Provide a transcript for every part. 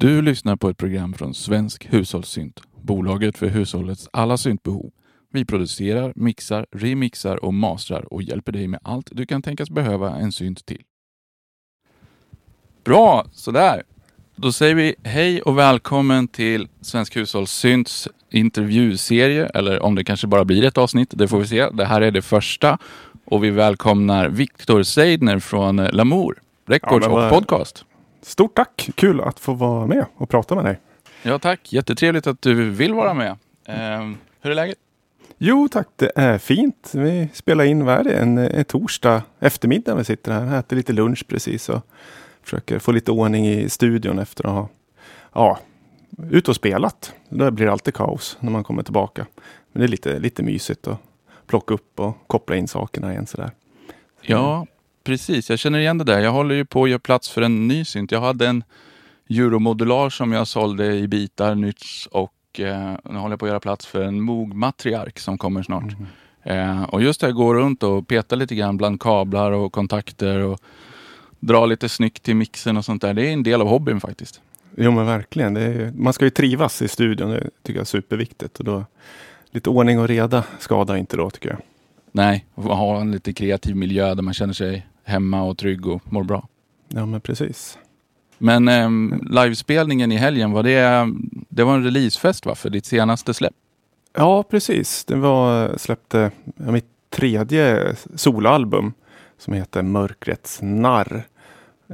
Du lyssnar på ett program från Svensk Hushållssynt, bolaget för hushållets alla syntbehov. Vi producerar, mixar, remixar och mastrar och hjälper dig med allt du kan tänkas behöva en synt till. Bra, sådär. Då säger vi hej och välkommen till Svensk Hushållssynts intervjuserie, eller om det kanske bara blir ett avsnitt, det får vi se. Det här är det första och vi välkomnar Viktor Seidner från Lamour Records Ja, och podcast. Stort tack! Kul att få vara med och prata med dig. Ja tack, jättetrevligt att du vill vara med. Ehm, hur är läget? Jo tack, det är fint. Vi spelar in, vad är det, en, en torsdag eftermiddag vi sitter här. Äter lite lunch precis och försöker få lite ordning i studion efter att ha ja, ut och spelat. Då blir det alltid kaos när man kommer tillbaka. Men det är lite, lite mysigt att plocka upp och koppla in sakerna igen sådär. Ja, precis. Jag känner igen det där. Jag håller ju på att göra plats för en ny synt. Jag hade en Euromodular som jag sålde i bitar nyss och eh, nu håller jag på att göra plats för en Moog Matriark som kommer snart. Eh, och just det här går runt och peta lite grann bland kablar och kontakter och dra lite snyggt till mixen och sånt där. Det är en del av hobbyn faktiskt. Jo men verkligen. Är, man ska ju trivas i studion. Det tycker jag är superviktigt. Och då, lite ordning och reda skadar inte då tycker jag. Nej, och ha en lite kreativ miljö där man känner sig hemma och trygg och mår bra. Ja men precis. Men ehm, livespelningen i helgen, var det, det var en releasefest va, för ditt senaste släpp? Ja, precis. Det var, släppte mitt tredje soloalbum som heter Mörkrets narr.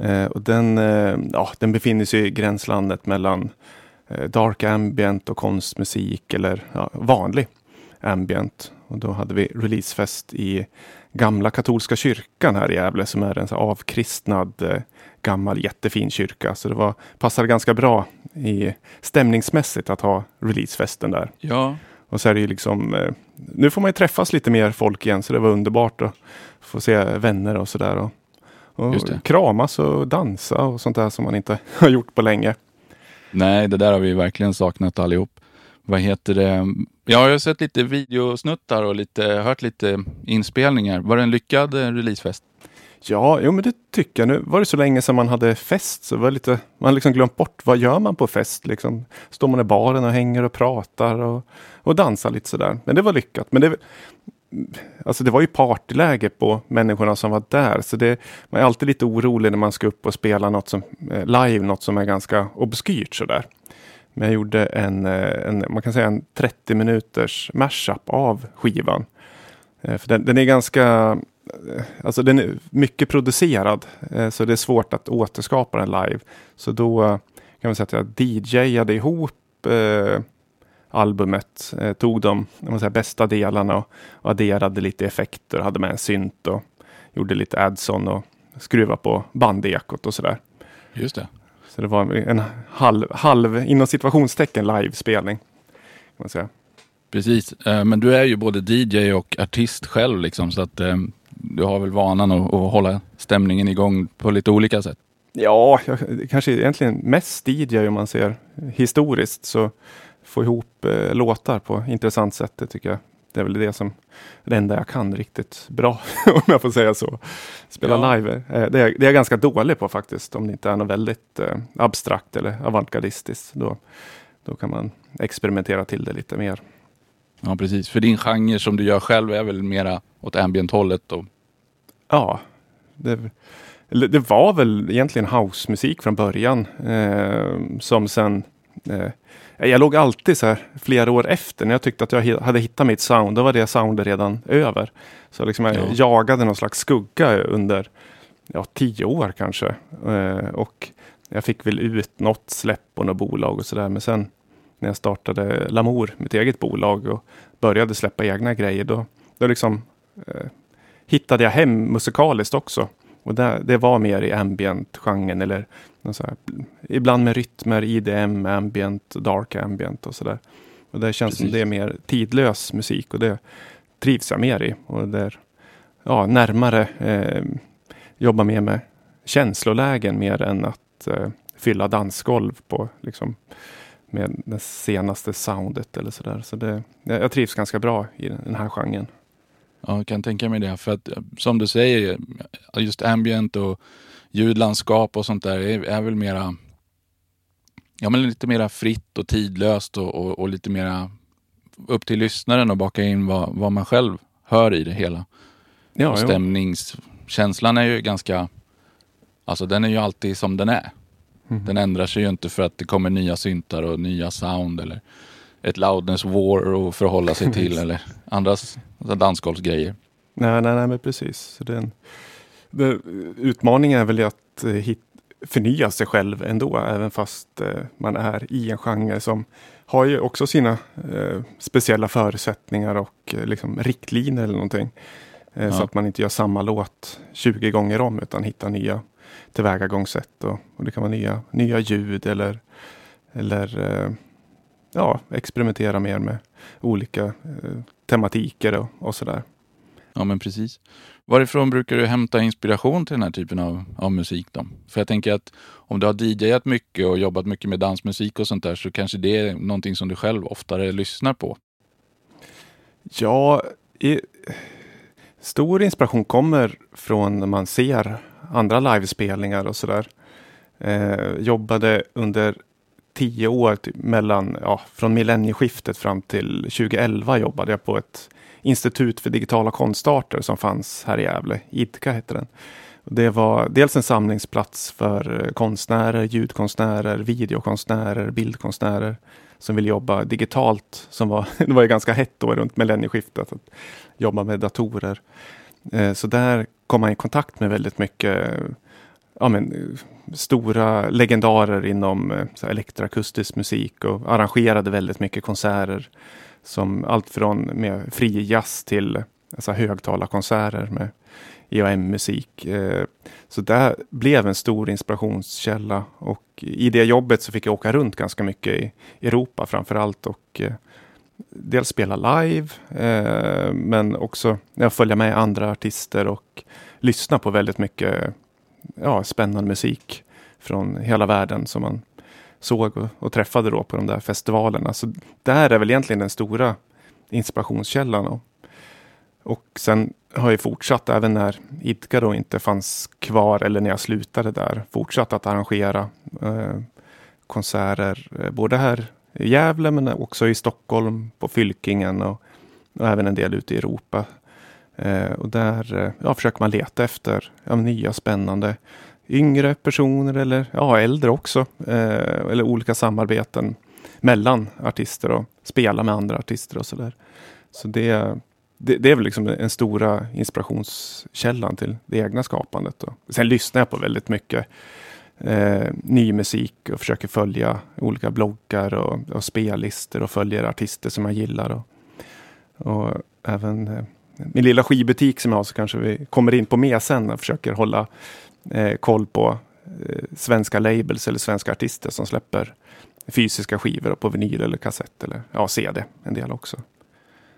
Eh, och den, eh, ja, den befinner sig i gränslandet mellan eh, dark ambient och konstmusik eller ja, vanlig ambient. Och då hade vi releasefest i gamla katolska kyrkan här i Gävle som är en så avkristnad eh, gammal jättefin kyrka. Så det var, passade ganska bra i stämningsmässigt att ha releasefesten där. Ja. Och så är det ju liksom, eh, nu får man ju träffas lite mer folk igen så det var underbart att få se vänner och sådär. Och, och kramas och dansa och sånt där som man inte har gjort på länge. Nej, det där har vi verkligen saknat allihop. Vad heter det? Jag har sett lite videosnuttar och lite, hört lite inspelningar. Var det en lyckad eh, releasefest? Ja, jo men det tycker jag. Nu var det så länge sedan man hade fest så var lite, man har liksom glömt bort vad gör man på fest liksom. Står man i baren och hänger och pratar och, och dansar lite sådär. Men det var lyckat. Men det, alltså det var ju partyläge på människorna som var där. Så det, man är alltid lite orolig när man ska upp och spela något som, eh, live, något som är ganska obskyrt sådär. Men jag gjorde en, eh, en, man kan säga en 30 minuters mashup av skivan. Eh, för den, den är ganska, eh, alltså den är mycket producerad. Så det är svårt att återskapa den live. Så då kan man säga att jag DJade ihop eh, albumet. Eh, tog de man säger, bästa delarna och, och adderade lite effekter. Hade med en synt och gjorde lite adson och skruva på bandekot och sådär. Just det. Så det var en halv, halv inom situationstecken livespelning. Kan man säga. Precis. Eh, Men du är ju både DJ och artist själv liksom, så att eh, du har väl vanan att, att hålla stämningen igång på lite olika sätt. Ja, jag, kanske egentligen mest DJ om man ser historiskt. Så få ihop eh, låtar på intressant sätt, det tycker jag. Det är väl det som det enda jag kan riktigt bra, om jag får säga så. Spela Ja. live, eh, det, är, det är jag ganska dålig på faktiskt. Om det inte är något väldigt eh, abstrakt eller avantgardistiskt. Då, då kan man experimentera till det lite mer. Ja, precis. För din genre som du gör själv är väl mera åt ambient-hållet. Och... Ja, det, det var väl egentligen housemusik från början. Eh, som sen... Eh, jag låg alltid så här flera år efter när jag tyckte att jag hade hittat mitt sound. Då var det soundet redan över. Så liksom jag Ja. jagade någon slags skugga under ja, tio år kanske. Eh, och jag fick väl ut något släpp och något bolag och sådär. Men sen när jag startade Lamour, mitt eget bolag och började släppa egna grejer. Då, då liksom eh, hittade jag hem musikaliskt också. Och det, det var mer i ambient-genren eller här, ibland med rytmer, IDM, ambient, dark ambient och sådär. Och det känns som Precis. det är mer tidlös musik och det trivs jag mer i. Och det är ja, närmare, eh, jobba mer med känslolägen mer än att eh, fylla dansgolv på liksom med det senaste soundet eller sådär. Så det, jag, jag trivs ganska bra i den här genren. Ja, jag kan tänka mig det. För att eh, som du säger, just ambient och ljudlandskap och sånt där är, är väl mera ja, men lite mera fritt och tidlöst och, och, och lite mera upp till lyssnaren och baka in vad, vad man själv hör i det hela. Ja, och stämningskänslan är ju ganska, alltså den är ju alltid som den är. Mhm. Den ändrar sig ju inte för att det kommer nya syntar och nya sound eller ett loudness war att förhålla sig till eller andra dansgolvsgrejer. Nej, nej, nej, men precis. Så den, utmaningen är väl att eh, hit, förnya sig själv ändå, även fast eh, man är i en genre som har ju också sina eh, speciella förutsättningar och liksom riktlinjer eller någonting. Eh, Så Ja. att man inte gör samma låt 20 gånger om utan hittar nya tillvägagångssätt. Och, och det kan vara nya, nya ljud eller, eller ja, experimentera mer med olika tematiker och, och sådär. Ja men precis. Varifrån brukar du hämta inspiration till den här typen av, av musik då? För jag tänker att om du har DJat mycket och jobbat mycket med dansmusik och sånt där så kanske det är någonting som du själv oftare lyssnar på. Ja, i, stor inspiration kommer från när man ser andra livespelningar och sådär. Eh, jobbade under tio år, typ, mellan, ja, från millennieskiftet fram till 2011 jobbade jag på ett institut för digitala konstarter som fanns här i Gävle. IDKA hette den. Det var dels en samlingsplats för eh, konstnärer, ljudkonstnärer, videokonstnärer, bildkonstnärer som vill jobba digitalt. Som var, det var ju ganska hett då runt millennieskiftet att jobba med datorer. Eh, så där kom man i kontakt med väldigt mycket eh, ja, men, stora legendarer inom så elektroakustisk musik och arrangerade väldigt mycket konserter. Som allt från med fri jazz till alltså, högtalarkonserter med EAM-musik. Eh, Så det blev en stor inspirationskälla och i det jobbet så fick jag åka runt ganska mycket i Europa framför allt och eh, dels spela live eh, men också följa med andra artister och lyssna på väldigt mycket ja, spännande musik från hela världen som man såg och, och träffade då på de där festivalerna. Så där är väl egentligen den stora inspirationskällan. Och, och sen har jag fortsatt även när Idka då inte fanns kvar eller när jag slutade där. Fortsatt att arrangera eh, konserter eh, både här i Gävle men också i Stockholm på Fylkingen och, och även en del ute i Europa. Eh, och där eh, ja, försöker man leta efter ja, nya spännande yngre personer eller ja, äldre också. Eh, eller olika samarbeten mellan artister och spela med andra artister och sådär. Så det, det, det är väl liksom den stora inspirationskällan till det egna skapandet. Då. Sen lyssnar jag på väldigt mycket eh, ny musik och försöker följa olika bloggar och, och spellistor och följer artister som jag gillar. Och, och även eh, min lilla skivbutik som jag har så kanske vi kommer in på mer sen och försöker hålla eh, koll på eh, svenska labels eller svenska artister som släpper fysiska skivor på vinyl eller kassett eller ja, CD en del också.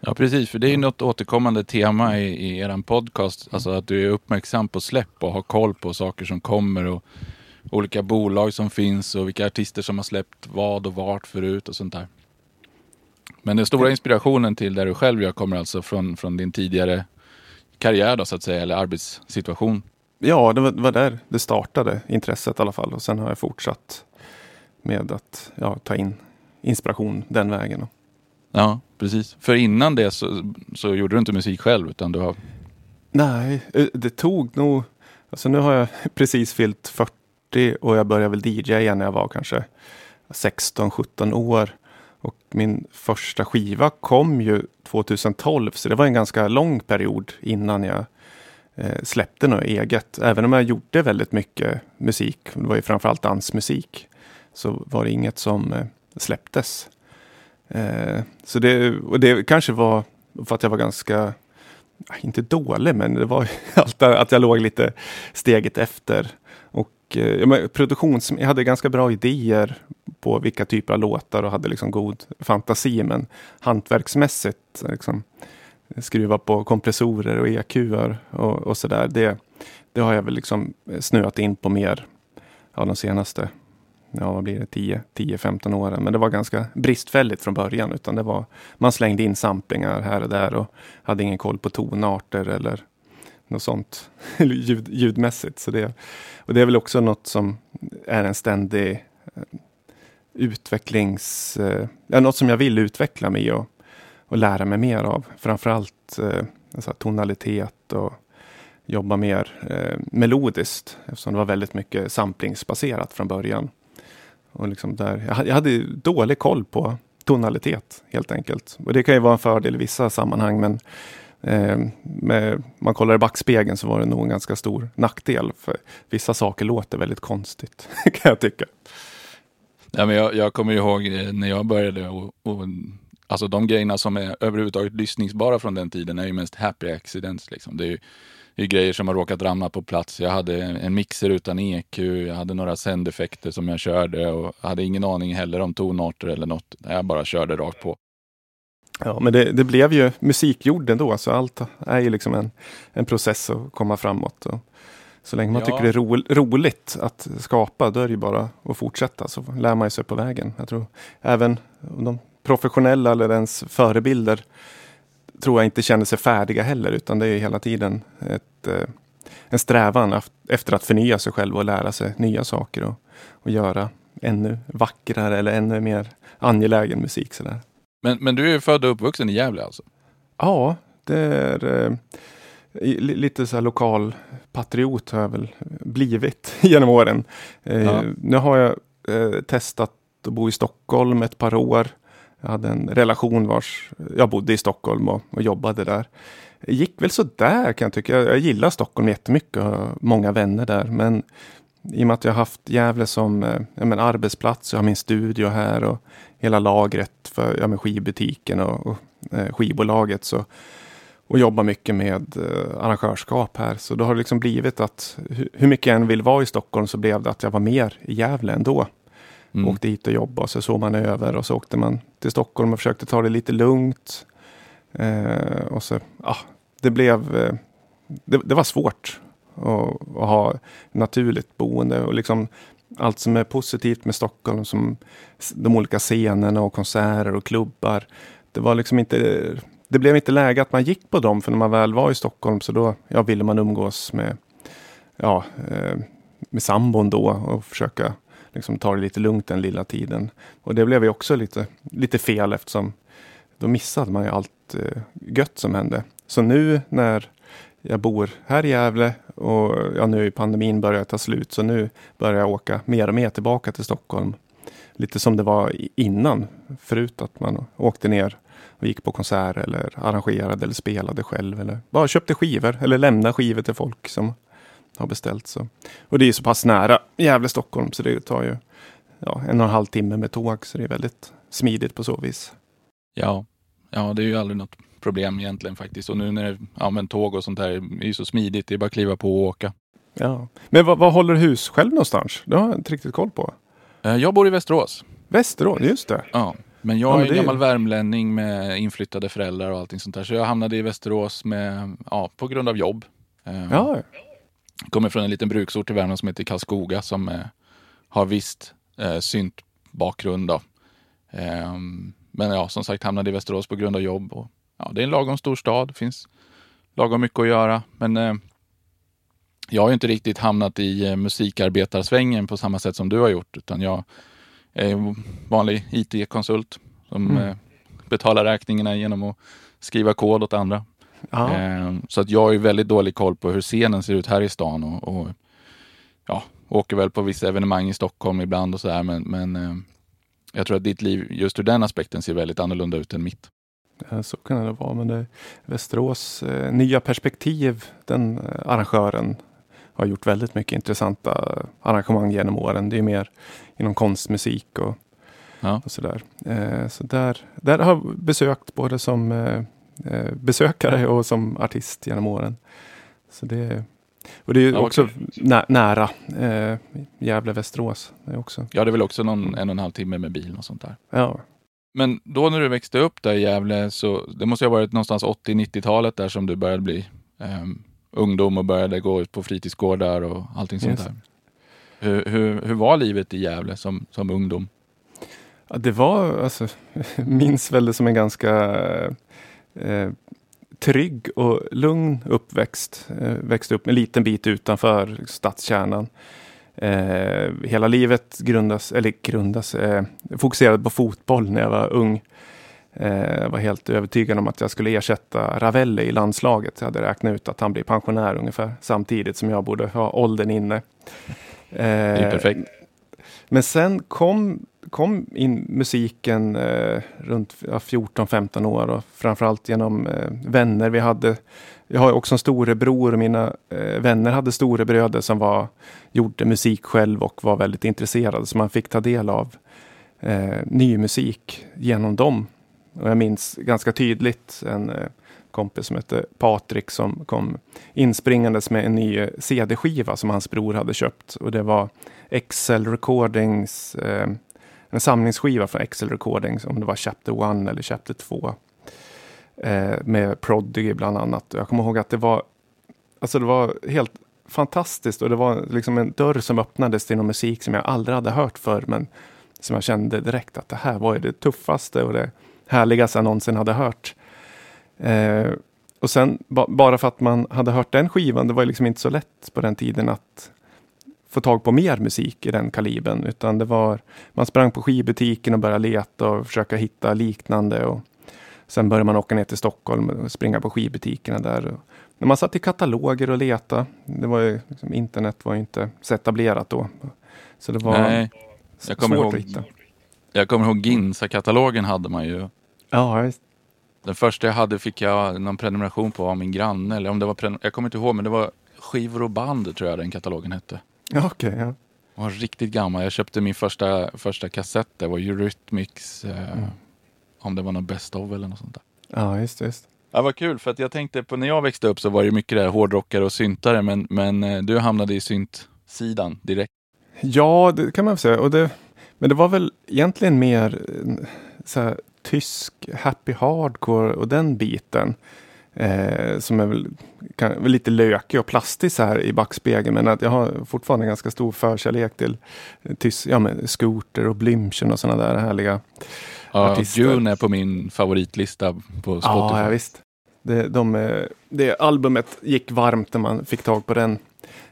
Ja precis, för det är ju något återkommande tema i, i er podcast. Alltså att du är uppmärksam på släpp och har koll på saker som kommer och olika bolag som finns och vilka artister som har släppt vad och vart förut och sånt där. Men den stora inspirationen till det du själv gör kommer alltså från, från din tidigare karriär då så att säga, eller arbetssituation. Ja, det var, det var där det startade, intresset i alla fall. Och sen har jag fortsatt med att ja, ta in inspiration den vägen. Ja, precis. För innan det så, så gjorde du inte musik själv utan du har... Nej, eh, det tog nog... Alltså nu har jag precis fyllt 40 och jag började väl DJa när jag var kanske 16-17 år. Och min första skiva kom ju 2012, så det var en ganska lång period innan jag Eh, släppte något eget. Även om jag gjorde väldigt mycket musik, det var ju framförallt dansmusik, så var det inget som eh, släpptes. Eh, så det, och det kanske var för att jag var ganska inte dålig, men det var att jag låg lite steget efter. Och eh, produktions, jag hade ganska bra idéer på vilka typer av låtar och hade liksom god fantasi, men hantverksmässigt liksom, skruva på kompressorer och EQer och, och sådär. Det, det har jag väl liksom eh, snöat in på mer av de senaste ja, vad blir det, 10-15 åren. Men det var ganska bristfälligt från början. Utan det var, man slängde in samplingar här och där och hade ingen koll på tonarter eller något sånt ljud, ljudmässigt. Så det, och det är väl också något som är en ständig eh, utvecklings... Eh, ja, något som jag vill utveckla mig och, och lära mig mer av. Framförallt eh, alltså tonalitet och jobba mer eh, melodiskt eftersom det var väldigt mycket samplingsbaserat från början. Och liksom där, jag, jag hade dålig koll på tonalitet helt enkelt. Och det kan ju vara en fördel i vissa sammanhang men eh, med, man kollar i backspegeln så var det nog en ganska stor nackdel. För vissa saker låter väldigt konstigt kan jag tycka. Ja, men jag, jag kommer ihåg eh, när jag började och, och Alltså de grejerna som är överhuvudtaget lyssningsbara från den tiden är ju mest happy accidents. Liksom. Det är ju det är grejer som har råkat ramla på plats. Jag hade en mixer utan EQ, jag hade några sändeffekter som jag körde och hade ingen aning heller om tonarter eller något. Jag bara körde rakt på. Ja, men det, det blev ju musikjord ändå, så allt är ju liksom en, en process att komma framåt. Och så länge man ja. tycker det är ro, roligt att skapa, då är det ju bara att fortsätta, så lär man sig på vägen. Jag tror även de professionella eller ens förebilder tror jag inte känner sig färdiga heller, utan det är hela tiden ett, eh, en strävan efter att förnya sig själv och lära sig nya saker och, och göra ännu vackrare eller ännu mer angelägen musik. Sådär. Men, men du är född och uppvuxen i Gävle alltså? Ja, det är eh, lite så här lokal patriot har jag väl blivit genom åren. Eh, ja. Nu har jag testat att bo i Stockholm ett par år. Jag hade en relation vars jag bodde i Stockholm och, och jobbade där. Det gick väl så där kan jag tycka. Jag, jag gillar Stockholm jättemycket och har många vänner där. Men i och med att jag haft Gävle som eh, men, arbetsplats, jag har min studio här och hela lagret för ja, men, skivbutiken och, och eh, skivbolaget. Så, och jobbar mycket med eh, arrangörskap här. Så då har det liksom blivit att hur mycket jag än vill vara i Stockholm så blev det att jag var mer i Gävle ändå. Mm. Åkte hit och jobbade och så såg man över och så åkte man till Stockholm och försökte ta det lite lugnt. Eh, och så, ah, det blev, eh, det, det, var svårt att, att, ha naturligt boende och liksom allt som är positivt med Stockholm som de olika scenerna och konserter och klubbar. Det var liksom inte, det blev inte läge att man gick på dem för när man väl var i Stockholm så då ja, ville man umgås med, ja, eh, med sambon då och försöka liksom ta det lite lugnt den lilla tiden. Och det blev ju också lite, lite fel eftersom då missade man ju allt eh, gött som hände. Så nu när jag bor här i Gävle och ja, nu är pandemin börjat ta slut så nu börjar jag åka mer och mer tillbaka till Stockholm. Lite som det var innan, förut att man åkte ner och gick på konserter eller arrangerade eller spelade själv eller bara köpte skivor eller lämnade skivor till folk som har beställt. Så. Och det är så pass nära Gävle-Stockholm så det tar ju ja, en och en halv timme med tåg så det är väldigt smidigt på så vis. Ja, ja det är ju aldrig något problem egentligen faktiskt. Och nu när det, ja, men tåg och sånt där är ju så smidigt, det är bara att kliva på och åka. Ja. Men vad, vad håller hus själv någonstans? Det har jag inte riktigt koll på. Eh, jag bor i Västerås. Västerås, just det. Ja, men jag ja, men är en gammal värmlänning med inflyttade föräldrar och allting sånt där. Så jag hamnade i Västerås med, ja, på grund av jobb. Eh, ja. Kommer från en liten bruksort i Värmland som heter Karlskoga som eh, har visst eh, synt bakgrund. Då. Eh, men ja, som sagt hamnade i Västerås på grund av jobb. Och, ja, det är en lagom stor stad. Det finns lagom mycket att göra. Men eh, jag har inte riktigt hamnat i eh, musikarbetarsvängen på samma sätt som du har gjort. Utan jag är vanlig IT-konsult som mm. Eh, betalar räkningarna genom att skriva kod åt andra. Eh, så att jag har ju väldigt dålig koll på hur scenen ser ut här i stan och, och ja, åker väl på vissa evenemang i Stockholm ibland och sådär. Men, men eh, jag tror att ditt liv just ur den aspekten ser väldigt annorlunda ut än mitt. Ja, så kan det vara. Men det, Västerås eh, nya perspektiv, den eh, arrangören har gjort väldigt mycket intressanta arrangemang genom åren. Det är mer inom konstmusik och, ja. och sådär. Eh, så där, där har jag besökt både som eh, besökare och som artist genom åren. Så det, och det är ja, också nä, nära eh, Gävle-Västerås. Ja, det är väl också någon en och en halv timme med bil och sånt där. Ja. Men då när du växte upp där i Gävle, så det måste ha varit någonstans 80-90-talet där som du började bli eh, ungdom och började gå ut på fritidsgårdar och allting sånt där. Hur, hur, hur var livet i Gävle som, som ungdom? Ja, det var, alltså, minns väl det som en ganska eh, trygg och lugn uppväxt. Eh, växte upp en liten bit utanför stadskärnan. Eh, hela livet grundas, eller grundas, eh, fokuserade på fotboll när jag var ung. Eh, var helt övertygad om att jag skulle ersätta Ravelli i landslaget. Jag hade räknat ut att han blir pensionär ungefär samtidigt som jag borde ha åldern inne. det är perfekt. Men sen kom, kom in musiken eh, runt ja, 14-15 år och framförallt genom eh, vänner vi hade. Jag har också en storebror och mina eh, vänner hade storebröder som var, gjorde musik själv och var väldigt intresserade. Så man fick ta del av eh, ny musik genom dem. Och jag minns ganska tydligt en eh, kompis som hette Patrik som kom inspringandes med en ny eh, CD-skiva som hans bror hade köpt. Och det var Excel Recordings, eh, en samlingsskiva från Excel Recordings, om det var Chapter 1 eller Chapter 2. Eh, med Prodigy bland annat. Jag kommer ihåg att det var, alltså det var helt fantastiskt och det var liksom en dörr som öppnades till någon musik som jag aldrig hade hört förr, men som jag kände direkt att det här var det tuffaste och det härligaste jag någonsin hade hört. Eh, och sen ba bara för att man hade hört den skivan, det var liksom inte så lätt på den tiden att få tag på mer musik i den kalibern, utan det var man sprang på skivbutiken och började leta och försöka hitta liknande. Och sen började man åka ner till Stockholm och springa på skivbutikerna där. Och när man satt i kataloger och leta, det var ju, liksom, internet var ju inte så etablerat då. Så det var Nej, jag kommer svårt ihåg, att hitta. Jag kommer ihåg Ginsa-katalogen hade man ju. Ja, just. Den första jag hade fick jag någon prenumeration på av min granne. Eller om det var prenum- jag kommer inte ihåg, men det var skivor och band tror jag den katalogen hette. Ja, okej. ja. Den var riktigt gammal. Jag köpte min första, första kassett. Det var Eurythmics. Eh, Mm. Om det var någon Best of eller något sånt där. ja, just det. Just. Ja, vad kul, för att jag tänkte på när jag växte upp så var det mycket där hårdrockare och syntare, men, men eh, du hamnade i syntsidan direkt. Ja, det kan man väl säga. Och det, men det var väl egentligen mer eh, så här, tysk happy hardcore och den biten. Eh, som är väl, kan, lite lökig och plastig så här i backspegeln. Men att jag har fortfarande ganska stor förkärlek till tysk, ja, men Scooter och Blümchen och sådana där härliga Ja, Artister. Dune är på min favoritlista på Spotify. Ja, ja visst. Det, de, eh, det albumet gick varmt när man fick tag på den.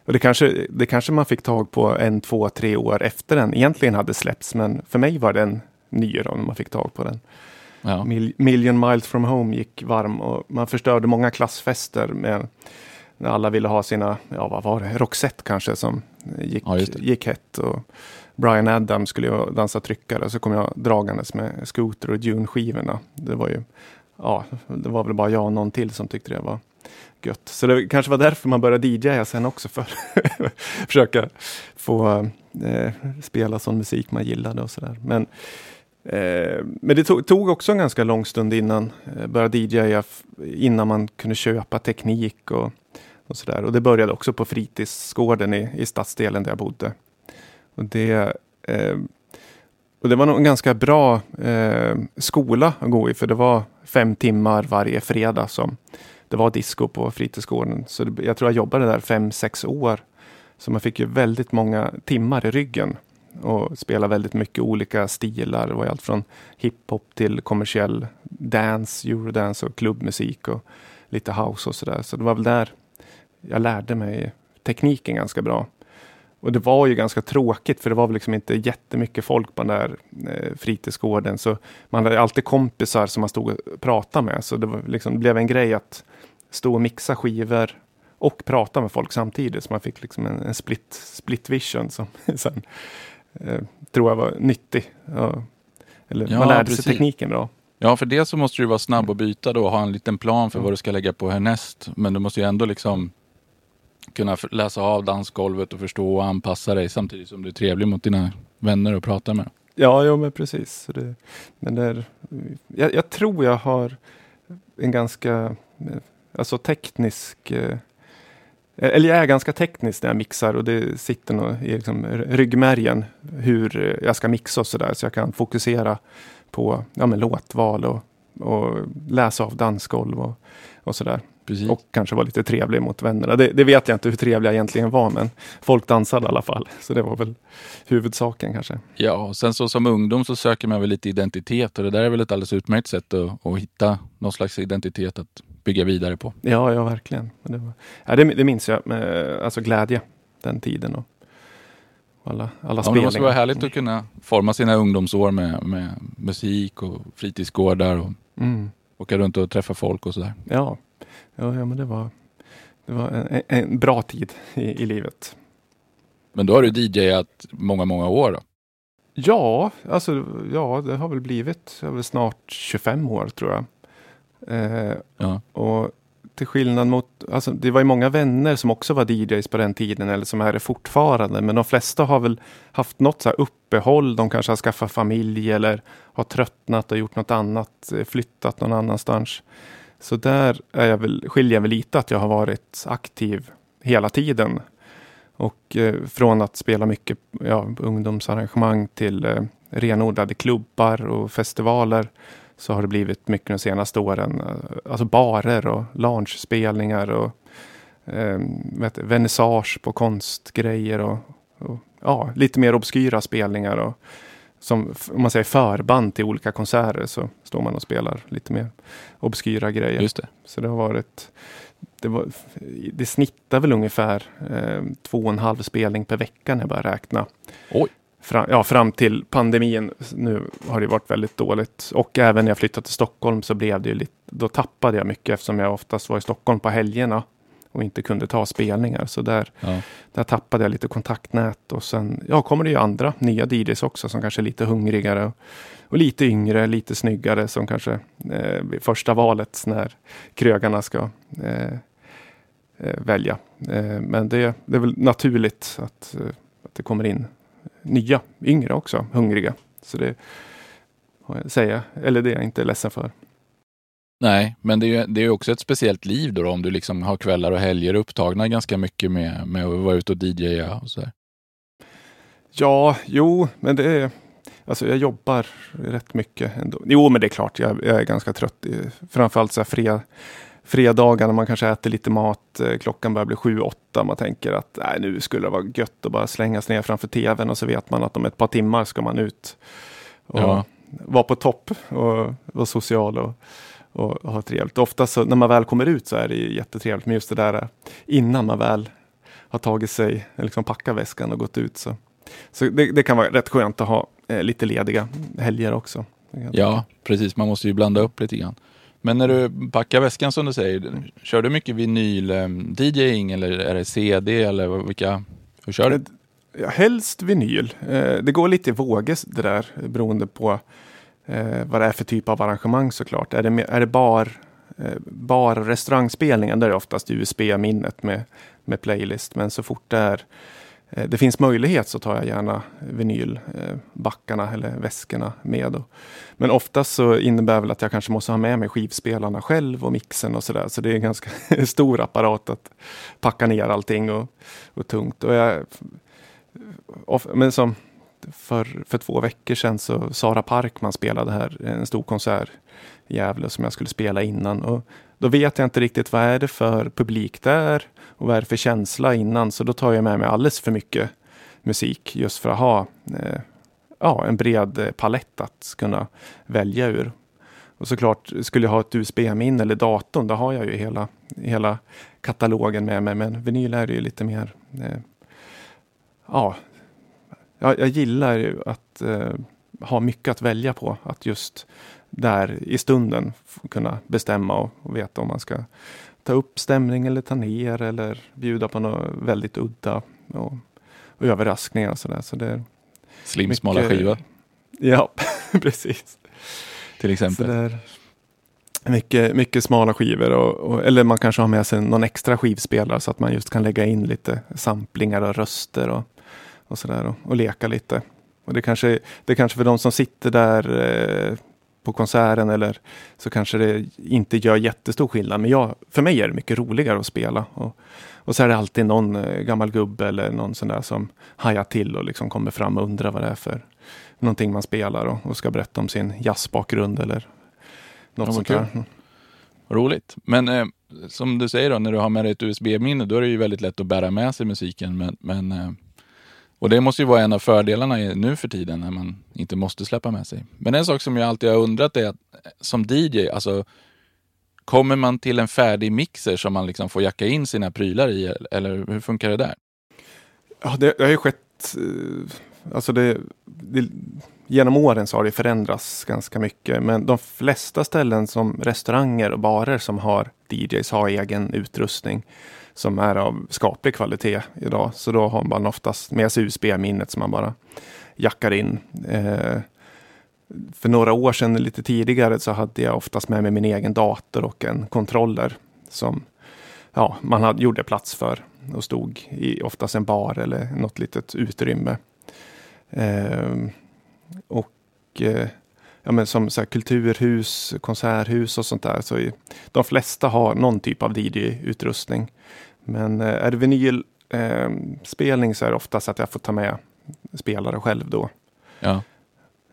Och det kanske, det kanske man fick tag på en, två, tre år efter den egentligen hade släppts. Men för mig var den ny då när man fick tag på den. Ja. Mil, Million Miles From Home gick varm och man förstörde många klassfester med när alla ville ha sina, ja vad var det, Roxette kanske som gick, Ja, gick hett. Och Brian Adams skulle ju dansa tryckare så kom jag dragandes med Scooter och Dune-skivorna. Det var ju, ja, det var väl bara jag och någon till som tyckte det var gött. Så det kanske var därför man började DJa sen också för att försöka få eh, spela sån musik man gillade och sådär. Men Eh, men det tog, tog också en ganska lång stund innan eh, jag började DJa, innan man kunde köpa teknik och, och sådär. Och det började också på fritidsgården i, i stadsdelen där jag bodde. Och det, eh, och det var nog en ganska bra eh, skola att gå i, för det var fem timmar varje fredag som det var disco på fritidsgården. Så det, jag tror jag jobbade där fem, sex år. Så man fick ju väldigt många timmar i ryggen och spela väldigt mycket olika stilar. Det var allt från hiphop till kommersiell dance, eurodance och klubbmusik och lite house och sådär. Så det var väl där jag lärde mig tekniken ganska bra. Och det var ju ganska tråkigt för det var väl liksom inte jättemycket folk på den där eh, fritidsgården. Så man hade alltid kompisar som man stod och pratade med. Så det, var liksom, det blev en grej att stå och mixa skivor och prata med folk samtidigt. Så man fick liksom en, en split, split vision som sen eh, tror jag var nyttig. Ja, eller Ja, man lärde precis. sig tekniken bra. Ja, för det så måste du vara snabb och byta då och ha en liten plan för vad du ska lägga på härnäst. Men du måste ju ändå liksom kunna läsa av dansgolvet och förstå och anpassa dig samtidigt som du är trevlig mot dina vänner och pratar med. Ja, jo, men precis. Det, men det är, jag, jag tror jag har en ganska eh, alltså teknisk eh, eller jag är ganska teknisk när jag mixar och det sitter nog i liksom ryggmärgen hur eh, jag ska mixa och sådär. Så jag kan fokusera på ja, men låtval och, och läsa av dansgolv och, och sådär. Precis. Och kanske vara lite trevlig mot vännerna. Det, det vet jag inte hur trevlig jag egentligen var, men folk dansade i alla fall. Så det var väl huvudsaken kanske. Ja, och sen så som ungdom så söker man väl lite identitet och det där är väl ett alldeles utmärkt sätt att, att hitta någon slags identitet att bygga vidare på. Ja, ja verkligen. Det, var, ja, det, det minns jag med alltså glädje den tiden. Och, alla, alla Ja, spelningar. det måste vara härligt att kunna forma sina ungdomsår med, med musik och fritidsgårdar och Mm. åka runt och träffa folk och sådär. Ja. Ja, ja, men det var, det var en, en bra tid i, i livet. Men då har du DJat många, många år då? Ja, alltså ja, det har väl blivit har väl snart 25 år tror jag. Eh, Ja. och till skillnad mot, alltså det var ju många vänner som också var DJs på den tiden eller som är det fortfarande. Men de flesta har väl haft något så här uppehåll. De kanske har skaffat familj eller har tröttnat och gjort något annat, eh, flyttat någon annanstans. Så där är jag väl, skiljer jag väl lite att jag har varit aktiv hela tiden. Och eh, från att spela mycket ja, ungdomsarrangemang till eh, renodlade klubbar och festivaler så har det blivit mycket de senaste åren. eh, Alltså barer och loungespelningar och eh, vet, vernissage på konstgrejer och, och ja, lite mer obskyra spelningar. Och, som om man säger förband till olika konserter så står man och spelar lite mer obskyra grejer. Just det. Så det har varit det, var, det snittar väl ungefär eh, två och en halv spelning per vecka när jag börjar räkna. Oj. Fram, ja, fram till pandemin. Nu har det varit väldigt dåligt. Och även när jag flyttade till Stockholm så blev det ju lite, då tappade jag mycket eftersom jag oftast var i Stockholm på helgerna och inte kunde ta spelningar. Så där, Ja. där tappade jag lite kontaktnät och sen ja, kommer det ju andra nya DJs också som kanske är lite hungrigare och, lite yngre, lite snyggare som kanske eh, vid första valet när krögarna ska eh, eh, välja. Eh, men det, det är väl naturligt att, eh, att det kommer in nya, yngre också, hungriga. Så det har jag säga, eller det är jag inte ledsen för. Nej, men det är ju det är också ett speciellt liv då, om du liksom har kvällar och helger upptagna ganska mycket med, med att vara ute och DJa och sådär. Ja, jo, men det är... Alltså jag jobbar rätt mycket ändå. Jo, men det är klart, jag, jag är ganska trött. Framförallt så här fred, fredagar när man kanske äter lite mat. eh, Klockan börjar bli sju, åtta. Man tänker att nej, nu skulle det vara gött att bara slänga sig ner framför tvn och så vet man att om ett par timmar ska man ut och Ja. vara på topp och vara social och, och ha trevligt. Ofta så när man väl kommer ut så är det jättetrevligt. Men just det där eh, innan man väl har tagit sig, liksom packat väskan och gått ut så så det, det kan vara rätt skönt att ha eh, lite lediga helger också. Ja, precis. Man måste ju blanda upp lite grann. Men när du packar väskan som du säger, kör du mycket vinyl-DJing eh, eller är det CD eller vilka? Hur kör du? Eh, ja, helst vinyl. Eh, det går lite i vågor det där beroende på vad det är för typ av arrangemang såklart. Är det, är det bar, bar och restaurangspelningar där är det oftast USB-minnet med, med playlist. Men så fort det är Eh, det finns möjlighet så tar jag gärna vinylbackarna eh, eller väskorna med. Men oftast så innebär väl att jag kanske måste ha med mig skivspelarna själv och mixen och sådär. Så det är en ganska stor apparat att packa ner allting och, och tungt. Och jag, of, men som för, för två veckor sedan så Sara Parkman spelade här en stor konsert i Gävle som jag skulle spela innan. Och då vet jag inte riktigt vad är det för publik där och vad är det för känsla innan. Så då tar jag med mig alldeles för mycket musik just för att ha eh, ja, en bred eh, palett att kunna välja ur. Och såklart, skulle jag ha ett USB-minne eller datorn, då har jag ju hela, hela katalogen med mig. Men vinyl är det ju lite mer eh, ja, jag, jag gillar ju att eh, ha mycket att välja på. Att just där i stunden kunna bestämma och, och veta om man ska ta upp stämning eller ta ner eller bjuda på något väldigt udda och, och överraskningar och sådär. Så det Slim, mycket- smala skiva Ja, precis. till exempel. mycket, mycket smala skivor och, och, eller man kanske har med sig någon extra skivspelare så att man just kan lägga in lite samplingar och röster och, och sådär och, och leka lite. Och det kanske, det kanske för de som sitter där eh, på konserten eller så kanske det inte gör jättestor skillnad. Men jag, för mig är det mycket roligare att spela. Och, och så är det alltid någon eh, gammal gubbe eller någon sån där som hajar till och liksom kommer fram och undrar vad det är för någonting man spelar och, och ska berätta om sin jazzbakgrund eller något Ja, sånt där. Roligt. Men eh, som du säger då, när du har med dig ett USB-minne, då är det ju väldigt lätt att bära med sig musiken. Men, men, eh, och det måste ju vara en av fördelarna nu för tiden, när man inte måste släppa med sig. Men en sak som jag alltid har undrat är att eh, som DJ, alltså kommer man till en färdig mixer som man liksom får jacka in sina prylar i, eller hur funkar det där? Ja, det, det har ju skett eh, alltså det, det, genom åren så har det förändrats ganska mycket. Men de flesta ställen som restauranger och barer som har DJs har egen utrustning som är av skaplig kvalitet idag. Så då har man oftast med sig USB-minnet som man bara jackar in. Eh, för några år sedan, lite tidigare, så hade jag oftast med mig min egen dator och en kontroller som ja, man hade, gjorde plats för och stod i oftast en bar eller något litet utrymme. Eh, och eh, ja, men som så här, kulturhus, konserthus och sånt där. Så i, de flesta har någon typ av DJ-utrustning. Men eh, är det vinylspelning så är det oftast att jag får ta med spelare själv då. Ja.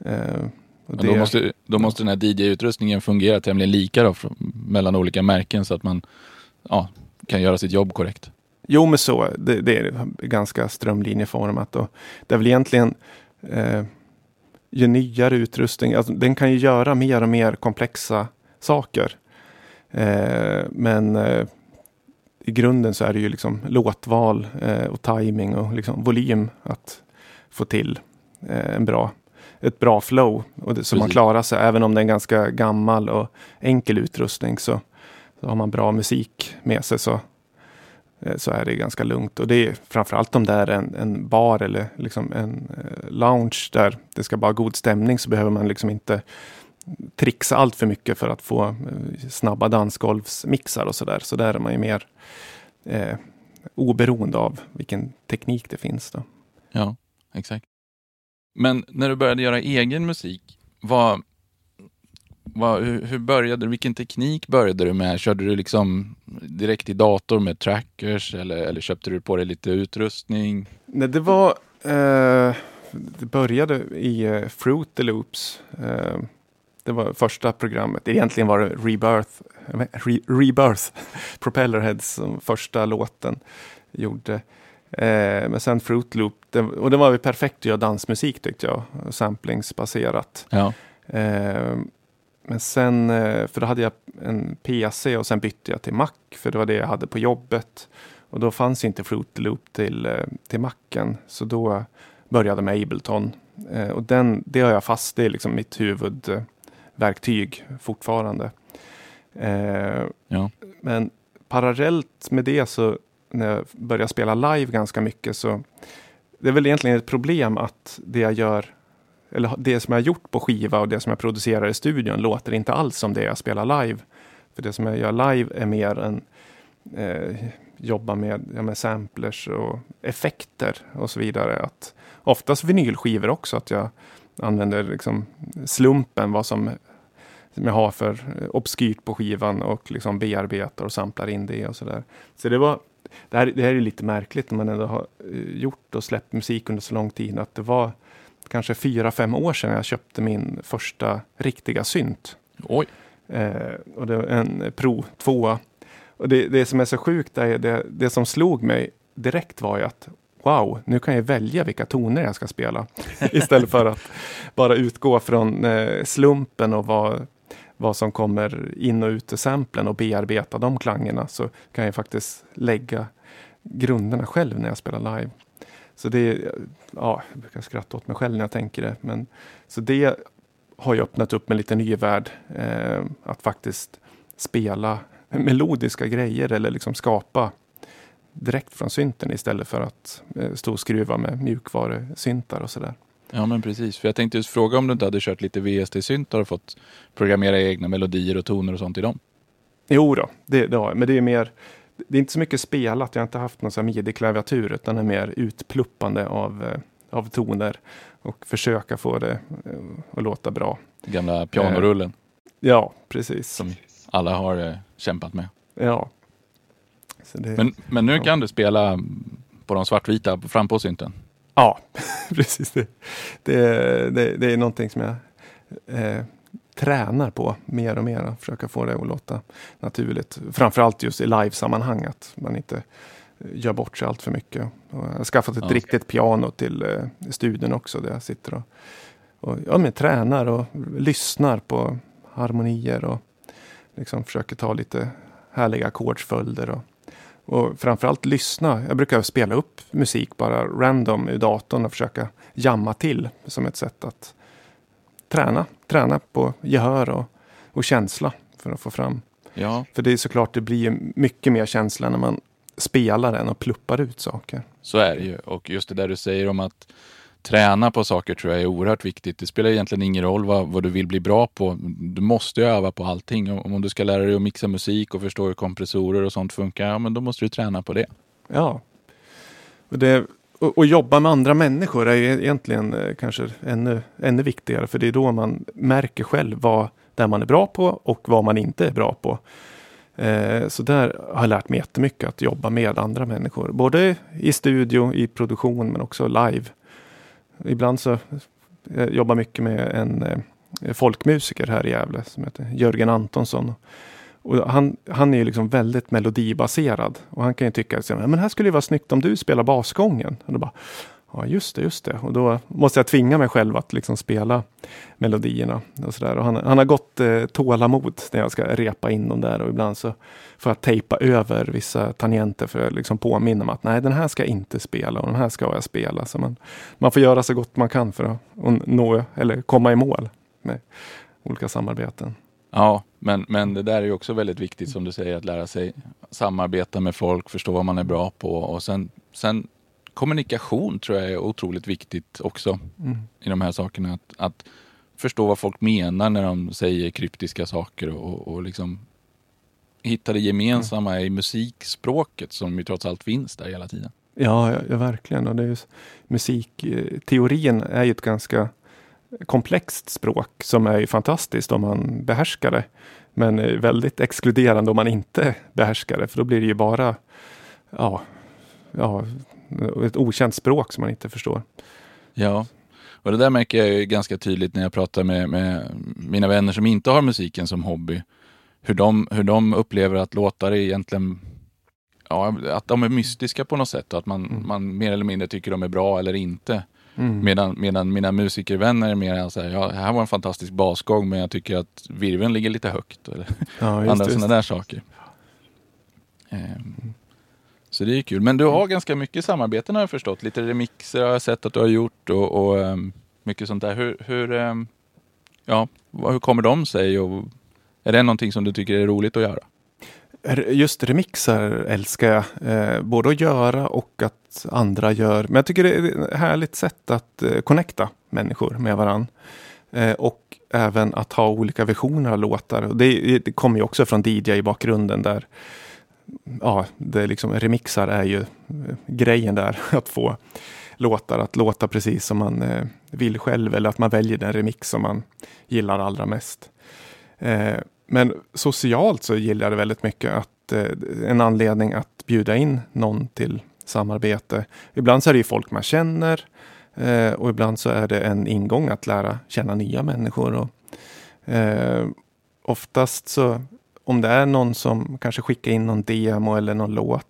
Eh, det... då, måste, då måste den här DJ-utrustningen fungera tämligen lika då, mellan olika märken så att man ja, kan göra sitt jobb korrekt. Jo, men så. Det, det är ganska strömlinjeformat. Och det är väl egentligen eh, ju nyare utrustning, alltså, den kan ju göra mer och mer komplexa saker. Eh, men eh, i grunden så är det ju liksom låtval eh, och timing och liksom volym att få till eh, en bra, ett bra flow. Och det, så man klarar sig, även om det är en ganska gammal och enkel utrustning så, så har man bra musik med sig så, Eh, så är det ganska lugnt. Och det är framförallt om det är en, en bar eller liksom en eh, lounge där det ska vara god stämning så behöver man liksom inte trixa allt för mycket för att få eh, snabba dansgolvsmixar och sådär. Så där är man ju mer eh, oberoende av vilken teknik det finns. Då. Ja, exakt. Men när du började göra egen musik, vad, vad, hur, hur började du? Vilken teknik började du med? Körde du liksom direkt i dator med trackers eller, eller köpte du på dig lite utrustning? Nej, det var... Eh, det började i eh, Fruity Loops. Eh, det var första programmet. Egentligen var det Rebirth, Re Rebirth Propellerheads som första låten gjorde. Eh, men sen Fruit Loop, det, och det var ju perfekt att göra dansmusik tyckte jag, samplingsbaserat. Ja. Eh, men sen, eh, för då hade jag en PC och sen bytte jag till Mac, för det var det jag hade på jobbet. Och då fanns inte Fruit Loop till, eh, till Macen, så då började jag med Ableton. Eh, och den, det har jag fast, det är liksom mitt huvudverktyg fortfarande. Ja. Men parallellt med det så när jag började spela live ganska mycket så det är väl egentligen ett problem att det jag gör eller det som jag har gjort på skiva och det som jag producerar i studion låter inte alls som det jag spelar live. För det som jag gör live är mer en eh, jobba med, ja, med samplers och effekter och så vidare. Att oftast vinylskivor också, att jag använder liksom slumpen, vad som, som jag har för obskyrt på skivan och liksom bearbetar och samplar in det och sådär. Så det var det här, det här är lite märkligt när man ändå har eh, gjort och släppt musik under så lång tid. Att det var kanske fyra, fem år sedan jag köpte min första riktiga synt. Oj! Eh, och det var en Pro 2. Och det, det som är så sjukt är det, det som slog mig direkt var ju att wow, nu kan jag välja vilka toner jag ska spela. Istället för att bara utgå från eh, slumpen och vad vad som kommer in och ut ur samplen och bearbeta de klangerna så kan jag faktiskt lägga grunderna själv när jag spelar live. Så det, ja, jag brukar skratta åt mig själv när jag tänker det. Men, så det har ju öppnat upp en lite ny värld. Eh, att faktiskt spela melodiska grejer eller liksom skapa direkt från synten istället för att eh, stå och skruva med mjukvarusyntar och sådär. Ja men precis, för jag tänkte just fråga om du inte hade kört lite VST-syntar och fått programmera egna melodier och toner och sånt i dem? Jo då, det, det har Men det är mer, det är inte så mycket spelat. Jag har inte haft någon midi-klaviatur utan är mer utpluppande av, eh, av toner och försöka få det eh, att låta bra. Gamla pianorullen? Eh, ja, precis. Som alla har kämpat med. Ja. Det, men, men nu ja. kan du spela på de svartvita fram på synten? Ja, precis. Det, det, det, det, är någonting som jag eh, tränar på mer och mer. Att försöka få det att låta naturligt. Framförallt just i livesammanhang. Att man inte eh, gör bort sig allt för mycket. Och jag har skaffat ett ja. riktigt piano till eh, studion också. Där jag sitter och, och ja, men tränar och lyssnar på harmonier. Och liksom försöker ta lite härliga ackordsföljder. Och, Och framförallt lyssna. Jag brukar spela upp musik bara random i datorn och försöka jamma till som ett sätt att träna. Träna på gehör och, och känsla för att få fram. Ja. För det är såklart, det blir mycket mer känsla när man spelar än och pluppar ut saker. Så är det ju. Och just det där du säger om att träna på saker tror jag är oerhört viktigt. Det spelar egentligen ingen roll vad, vad du vill bli bra på. Du måste öva på allting. Om du ska lära dig att mixa musik och förstå hur kompressorer och sånt funkar, ja men då måste du träna på det. Ja. Och, det, och, och jobba med andra människor är ju egentligen eh, kanske ännu, ännu viktigare. För det är då man märker själv vad där man är bra på och vad man inte är bra på. Eh, så där har jag lärt mig jättemycket att jobba med andra människor. Både i studio, i produktion men också live. Ibland så jag jobbar mycket med en eh, folkmusiker här i Gävle som heter Jörgen Antonsson. Och han, han är ju liksom väldigt melodibaserad och han kan ju tycka att men här skulle det vara snyggt om du spelar basgången. Och då bara, Ja, just det, just det. Och då måste jag tvinga mig själv att liksom spela melodierna. Och så där. Och han, han har gått eh, tålamod när jag ska repa in dem där och ibland så får jag tejpa över vissa tangenter för att liksom påminna mig att nej, den här ska jag inte spela och den här ska jag spela. Så man, man får göra så gott man kan för att nå eller komma i mål med olika samarbeten. Ja, men, men det där är ju också väldigt viktigt som du säger att lära sig samarbeta med folk, förstå vad man är bra på och sen, sen kommunikation tror jag är otroligt viktigt också mm. i de här sakerna. Att, att, förstå vad folk menar när de säger kryptiska saker och, och liksom hitta det gemensamma mm. i musikspråket som ju trots allt finns där hela tiden. Ja, ja, ja verkligen. Och det är just, musikteorin är ju ett ganska komplext språk som är fantastiskt om man behärskar det. Men väldigt exkluderande om man inte behärskar det, för då blir det ju bara ja, ja, ett okänt språk som man inte förstår. Ja, och det där märker jag ju ganska tydligt när jag pratar med, med mina vänner som inte har musiken som hobby. Hur de, hur de upplever att låtar är egentligen ja, att de är mystiska på något sätt och att man, mm. man mer eller mindre tycker de är bra eller inte. Mm. Medan, medan mina musikervänner är mer så här, ja, här var en fantastisk basgång men jag tycker att virveln ligger lite högt. Eller ja, andra sådana där saker. Um, så det är kul. Men du har ganska mycket samarbeten har jag förstått. Lite remixer har jag sett att du har gjort och, och um, mycket sånt där. Hur, hur, um, ja, hur kommer de sig? Och är det någonting som du tycker är roligt att göra? Just remixar älskar jag. Eh, både att göra och att andra gör. Men jag tycker det är ett härligt sätt att eh, connecta människor med varann. Eh, och även att ha olika versioner av låtar. Och det, det kommer ju också från DJ-bakgrunden där ja, det liksom, remixar är ju eh, grejen där. Att få låtar att låta precis som man eh, vill själv eller att man väljer den remix som man gillar allra mest. Eh, men socialt så gillar jag det väldigt mycket att eh, en anledning att bjuda in någon till samarbete. Ibland så är det ju folk man känner eh, och ibland så är det en ingång att lära känna nya människor. Och, eh, oftast så om det är någon som kanske skickar in någon demo eller någon låt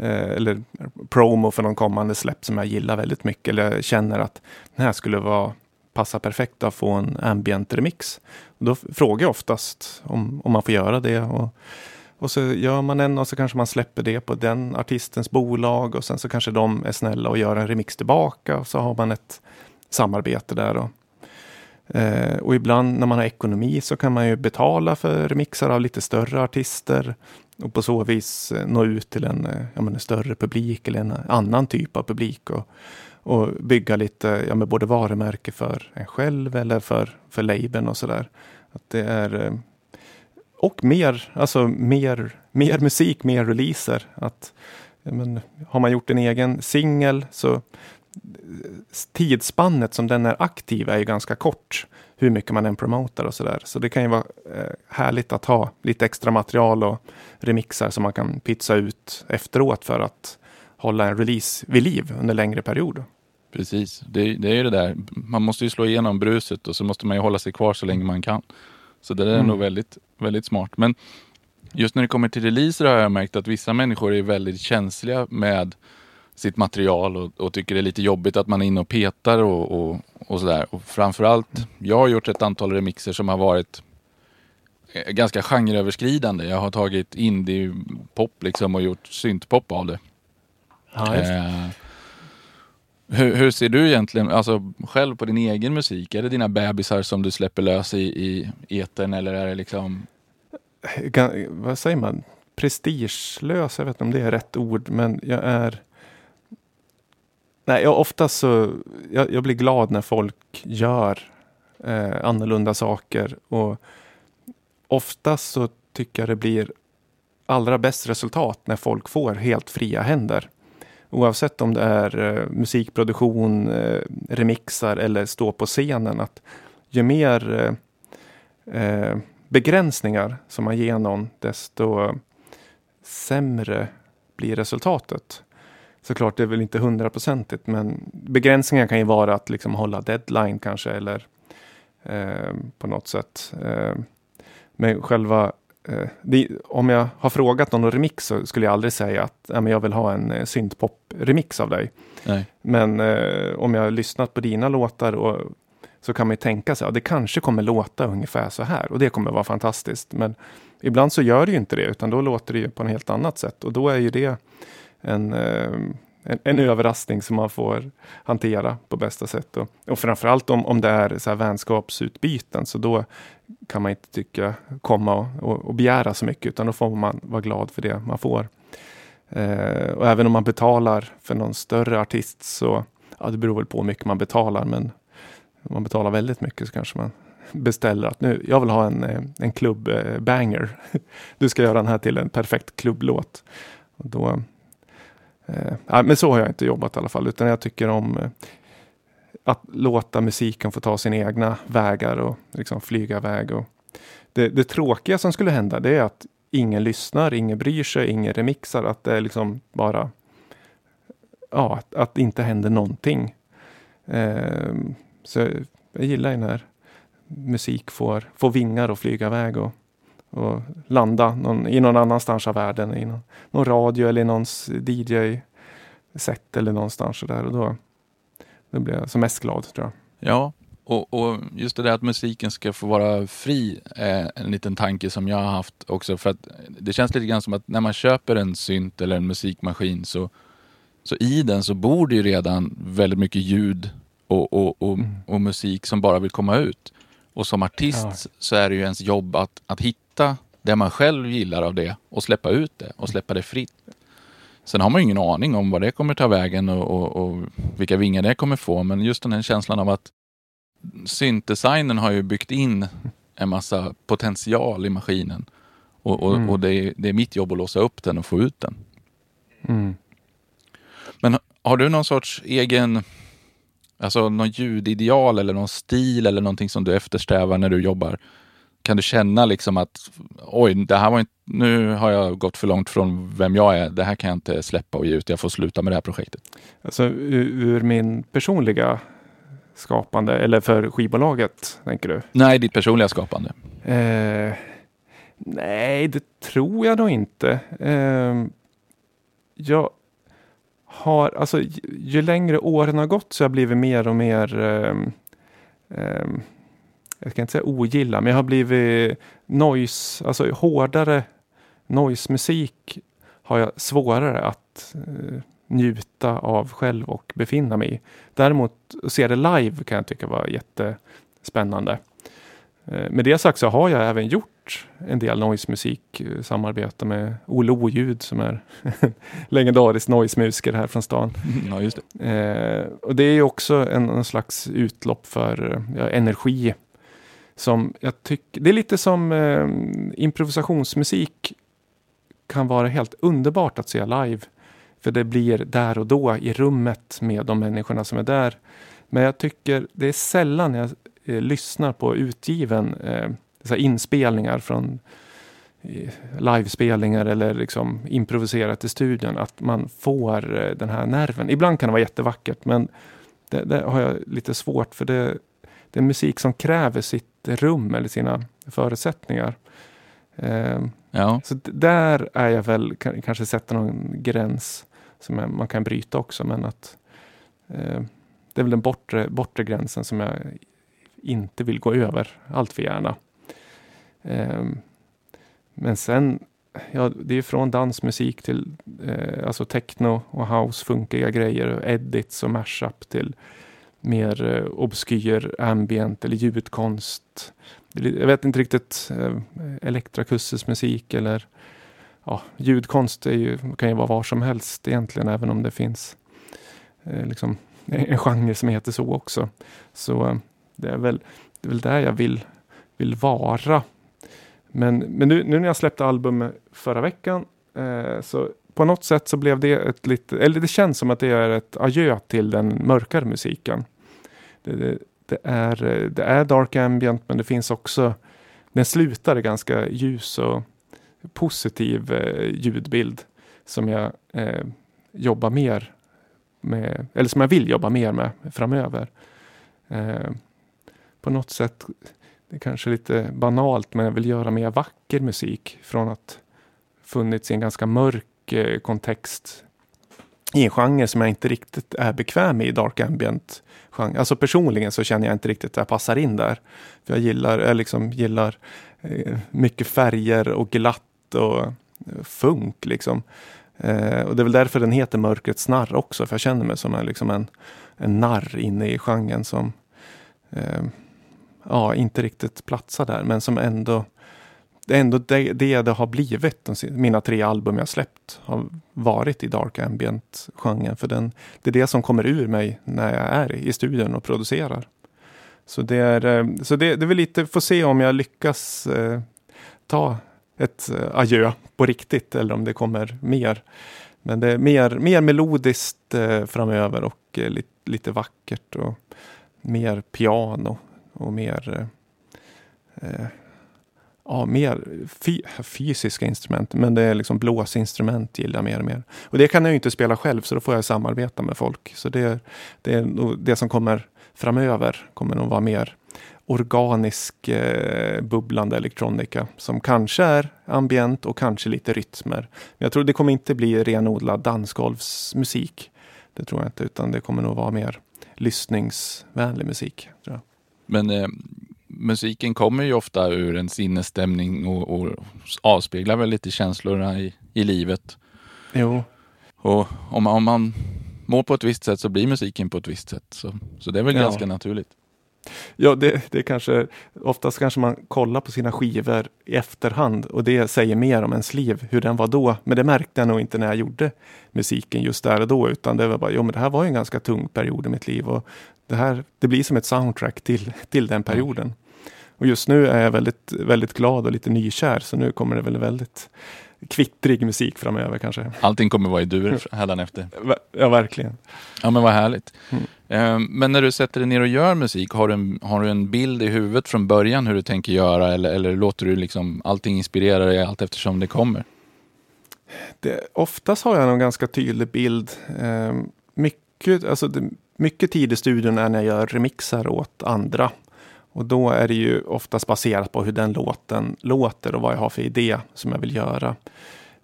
eller promo för någon kommande släpp som jag gillar väldigt mycket eller känner att den här skulle vara passar perfekt att få en ambient remix. Då frågar jag oftast om, om man får göra det. Och, och så gör man en och så kanske man släpper det på den artistens bolag och sen så kanske de är snälla och gör en remix tillbaka och så har man ett samarbete där. Och, Eh, och ibland när man har ekonomi så kan man ju betala för remixar av lite större artister och på så vis eh, nå ut till en, eh, menar, en större publik eller en annan typ av publik. Och, och bygga lite, ja, med både varumärke för en själv eller för, för labeln och sådär. Det är, eh, och mer, alltså mer, mer musik, mer releaser. Att, men, har man gjort en egen singel så tidsspannet som den är aktiv är ju ganska kort. Hur mycket man än promotar och sådär. Så det kan ju vara eh, härligt att ha lite extra material och remixar som man kan pytsa ut efteråt för att hålla en release vid liv under längre period. Precis, det, det är ju det där. Man måste ju slå igenom bruset och så måste man ju hålla sig kvar så länge man kan. Så det där är mm. nog väldigt, väldigt smart. Men just när det kommer till releaser har jag märkt att vissa människor är väldigt känsliga med sitt material och, och, tycker det är lite jobbigt att man är inne och petar och, och, och sådär. Och framförallt, jag har gjort ett antal remixer som har varit eh, ganska genreöverskridande. Jag har tagit indie-pop liksom och gjort syntpop av det. Ja, Eh, hur, hur ser du egentligen, alltså själv på din egen musik? Är det dina bebisar som du släpper lös i, i etern eller är det liksom? Ga- vad säger man? Prestigelös, jag vet inte om det är rätt ord, men jag är... Nej, jag, oftast så... Jag, jag blir glad när folk gör eh, annorlunda saker och oftast så tycker jag det blir allra bäst resultat när folk får helt fria händer. Oavsett om det är eh, musikproduktion, eh, remixar eller stå på scenen. Att ju mer eh, eh, begränsningar som man ger någon, desto sämre blir resultatet. Såklart, det är väl inte hundraprocentigt, men begränsningar kan ju vara att liksom hålla deadline kanske, eller eh, på något sätt. Eh, men själva det, om jag har frågat någon remix så skulle jag aldrig säga att ja, men jag vill ha en eh, syntpop-remix av dig. Nej. Men eh, om jag har lyssnat på dina låtar och, så kan man ju tänka sig att ja, det kanske kommer låta ungefär så här och det kommer vara fantastiskt. Men ibland så gör det ju inte det utan då låter det ju på ett helt annat sätt och då är ju det en, eh, en, en överraskning som man får hantera på bästa sätt. Och, och framförallt om, om det är så här vänskapsutbyten så då kan man inte tycka komma och, och, och begära så mycket utan då får man vara glad för det man får. Eh, och även om man betalar för någon större artist så, ja det beror väl på hur mycket man betalar men om man betalar väldigt mycket så kanske man beställer att nu, jag vill ha en, eh, en klubbbanger. Eh, du ska göra den här till en perfekt klubblåt. Och då, eh, men så har jag inte jobbat i alla fall, utan jag tycker om eh, att låta musiken få ta sina egna vägar och liksom flyga iväg. Och det, det tråkiga som skulle hända det är att ingen lyssnar, ingen bryr sig, ingen remixar, att det är liksom bara ja, att, att det inte händer någonting. Eh, så jag gillar ju när musik får, får vingar och flyga iväg och, och landa någon, i någon annanstans av världen, i någon, någon radio eller i någons DJ-set eller någonstans sådär. Och då, då blir jag som mest glad tror jag. Ja, och, och just det där att musiken ska få vara fri är en liten tanke som jag har haft också. För att det känns lite grann som att när man köper en synt eller en musikmaskin så, så i den så bor det ju redan väldigt mycket ljud och, och, och, Mm. och musik som bara vill komma ut. Och som artist Ja. så är det ju ens jobb att, att hitta det man själv gillar av det och släppa ut det och släppa det fritt. Sen har man ju ingen aning om vad det kommer ta vägen och, och, och vilka vingar det kommer få. Men just den här känslan av att syntdesignen har ju byggt in en massa potential i maskinen. Och, och, Mm. och det, är, det är mitt jobb att låsa upp den och få ut den. Mm. Men har du någon sorts egen, alltså någon ljudideal eller någon stil eller någonting som du eftersträvar när du jobbar? Kan du känna liksom att oj, det här var inte, nu har jag gått för långt från vem jag är. Det här kan jag inte släppa och ge ut. Jag får sluta med det här projektet. Alltså ur, min personliga skapande, eller för skivbolaget, tänker du? Nej, ditt personliga skapande. Eh, nej, det tror jag nog inte. Eh, jag har, alltså ju, längre åren har gått så har jag blivit mer och mer, ehm, jag ska inte säga ogilla, men jag har blivit noise, alltså hårdare noise-musik har jag svårare att eh, njuta av själv och befinna mig i. Däremot att se det live kan jag tycka var jättespännande. Eh, Med det sagt så har jag även gjort en del noise-musik, eh, samarbete med Olle Oljud som är legendarisk noise-musiker här från stan. Ja, just det. Eh, och det är ju också en, en slags utlopp för eh, ja, energi. Som jag tycker, det är lite som eh, improvisationsmusik kan vara helt underbart att se live. För det blir där och då i rummet med de människorna som är där. Men jag tycker det är sällan jag eh, lyssnar på utgiven eh, inspelningar från eh, livespelningar eller liksom improviserat i studion. Att man får eh, den här nerven. Ibland kan det vara jättevackert men det, det har jag lite svårt för det, det är musik som kräver sitt rum eller sina förutsättningar. Eh, Ja, så där är jag väl, kan, kanske sätta någon gräns som man kan bryta också men att eh, det är väl den bortre, bortre gränsen som jag inte vill gå över allt för gärna. Ehm, men sen, ja, det är från dansmusik till eh, alltså techno och house, funkiga grejer, och edits och mashup till mer eh, obskyr ambient eller ljudkonst. Jag vet inte riktigt, eh, elektrakustisk musik eller ja, ljudkonst är ju, kan ju vara var som helst egentligen, även om det finns eh, liksom, en genre som heter så också. Så eh, det är väl, det är väl där jag vill, vill vara. Men, men nu, nu när jag släppte album förra veckan eh, så på något sätt så blev det ett lite, eller det känns som att det är ett adjö till den mörkare musiken. Det, det, det är, det är dark ambient men det finns också, den slutar i ganska ljus och positiv eh, ljudbild som jag eh, jobbar mer med, eller som jag vill jobba mer med framöver. Eh, på något sätt, det är kanske lite banalt, men jag vill göra mer vacker musik från att funnits i en ganska mörk eh, kontext i en genre som jag inte riktigt är bekväm med i dark ambient. Genre. Alltså personligen så känner jag inte riktigt att jag passar in där. För jag gillar, jag liksom gillar eh, mycket färger och glatt och eh, funk liksom. Eh, och det är väl därför den heter Mörkrets narr också, för jag känner mig som en, liksom en, en narr inne i genren som eh, ja, inte riktigt platsar där, men som ändå det är ändå det det, det har blivit. Mina tre album jag släppt har varit i dark ambient-genren. För den, det är det som kommer ur mig när jag är i studion och producerar. Så det är, eh, så det, det är väl lite, får se om jag lyckas eh, ta ett eh, adjö på riktigt eller om det kommer mer. Men det är mer, mer melodiskt eh, framöver och eh, lite, lite vackert och mer piano och mer eh, eh ja, mer fy, fysiska instrument. Men det är liksom blåsinstrument gillar jag mer och mer. Och det kan jag ju inte spela själv så då får jag samarbeta med folk. Så det, det är nog det som kommer framöver kommer nog vara mer organisk eh, bubblande elektronika som kanske är ambient och kanske lite rytmer. Men jag tror det kommer inte bli renodlad dansgolvsmusik. Det tror jag inte, utan det kommer nog vara mer lyssningsvänlig musik. Men eh, musiken kommer ju ofta ur en sinnesstämning och, och avspeglar väl lite känslorna i, i livet. Jo. Och om, om man mår på ett visst sätt så blir musiken på ett visst sätt. Så, så det är väl ja. ganska naturligt. Ja, det, det kanske, oftast kanske man kollar på sina skivor i efterhand och det säger mer om ens liv, hur den var då. Men det märkte jag nog inte när jag gjorde musiken just där och då, utan det var bara, jo men det här var en ganska tung period i mitt liv och det här, det blir som ett soundtrack till, till den perioden. Och just nu är jag väldigt, väldigt glad och lite nykär, så nu kommer det väl väldigt kvittrig musik framöver kanske. Allting kommer vara i dur hädanefter. Ja, verkligen. Ja, men vad härligt. Mm. Ehm, men när du sätter dig ner och gör musik, har du, en, har du en bild i huvudet från början hur du tänker göra eller, eller låter du liksom allting inspirera dig allt eftersom det kommer? Det, oftast har jag en ganska tydlig bild. Ehm, mycket, alltså det, mycket tid i studion är när jag gör remixar åt andra. Och då är det ju oftast baserat på hur den låten låter och vad jag har för idé som jag vill göra.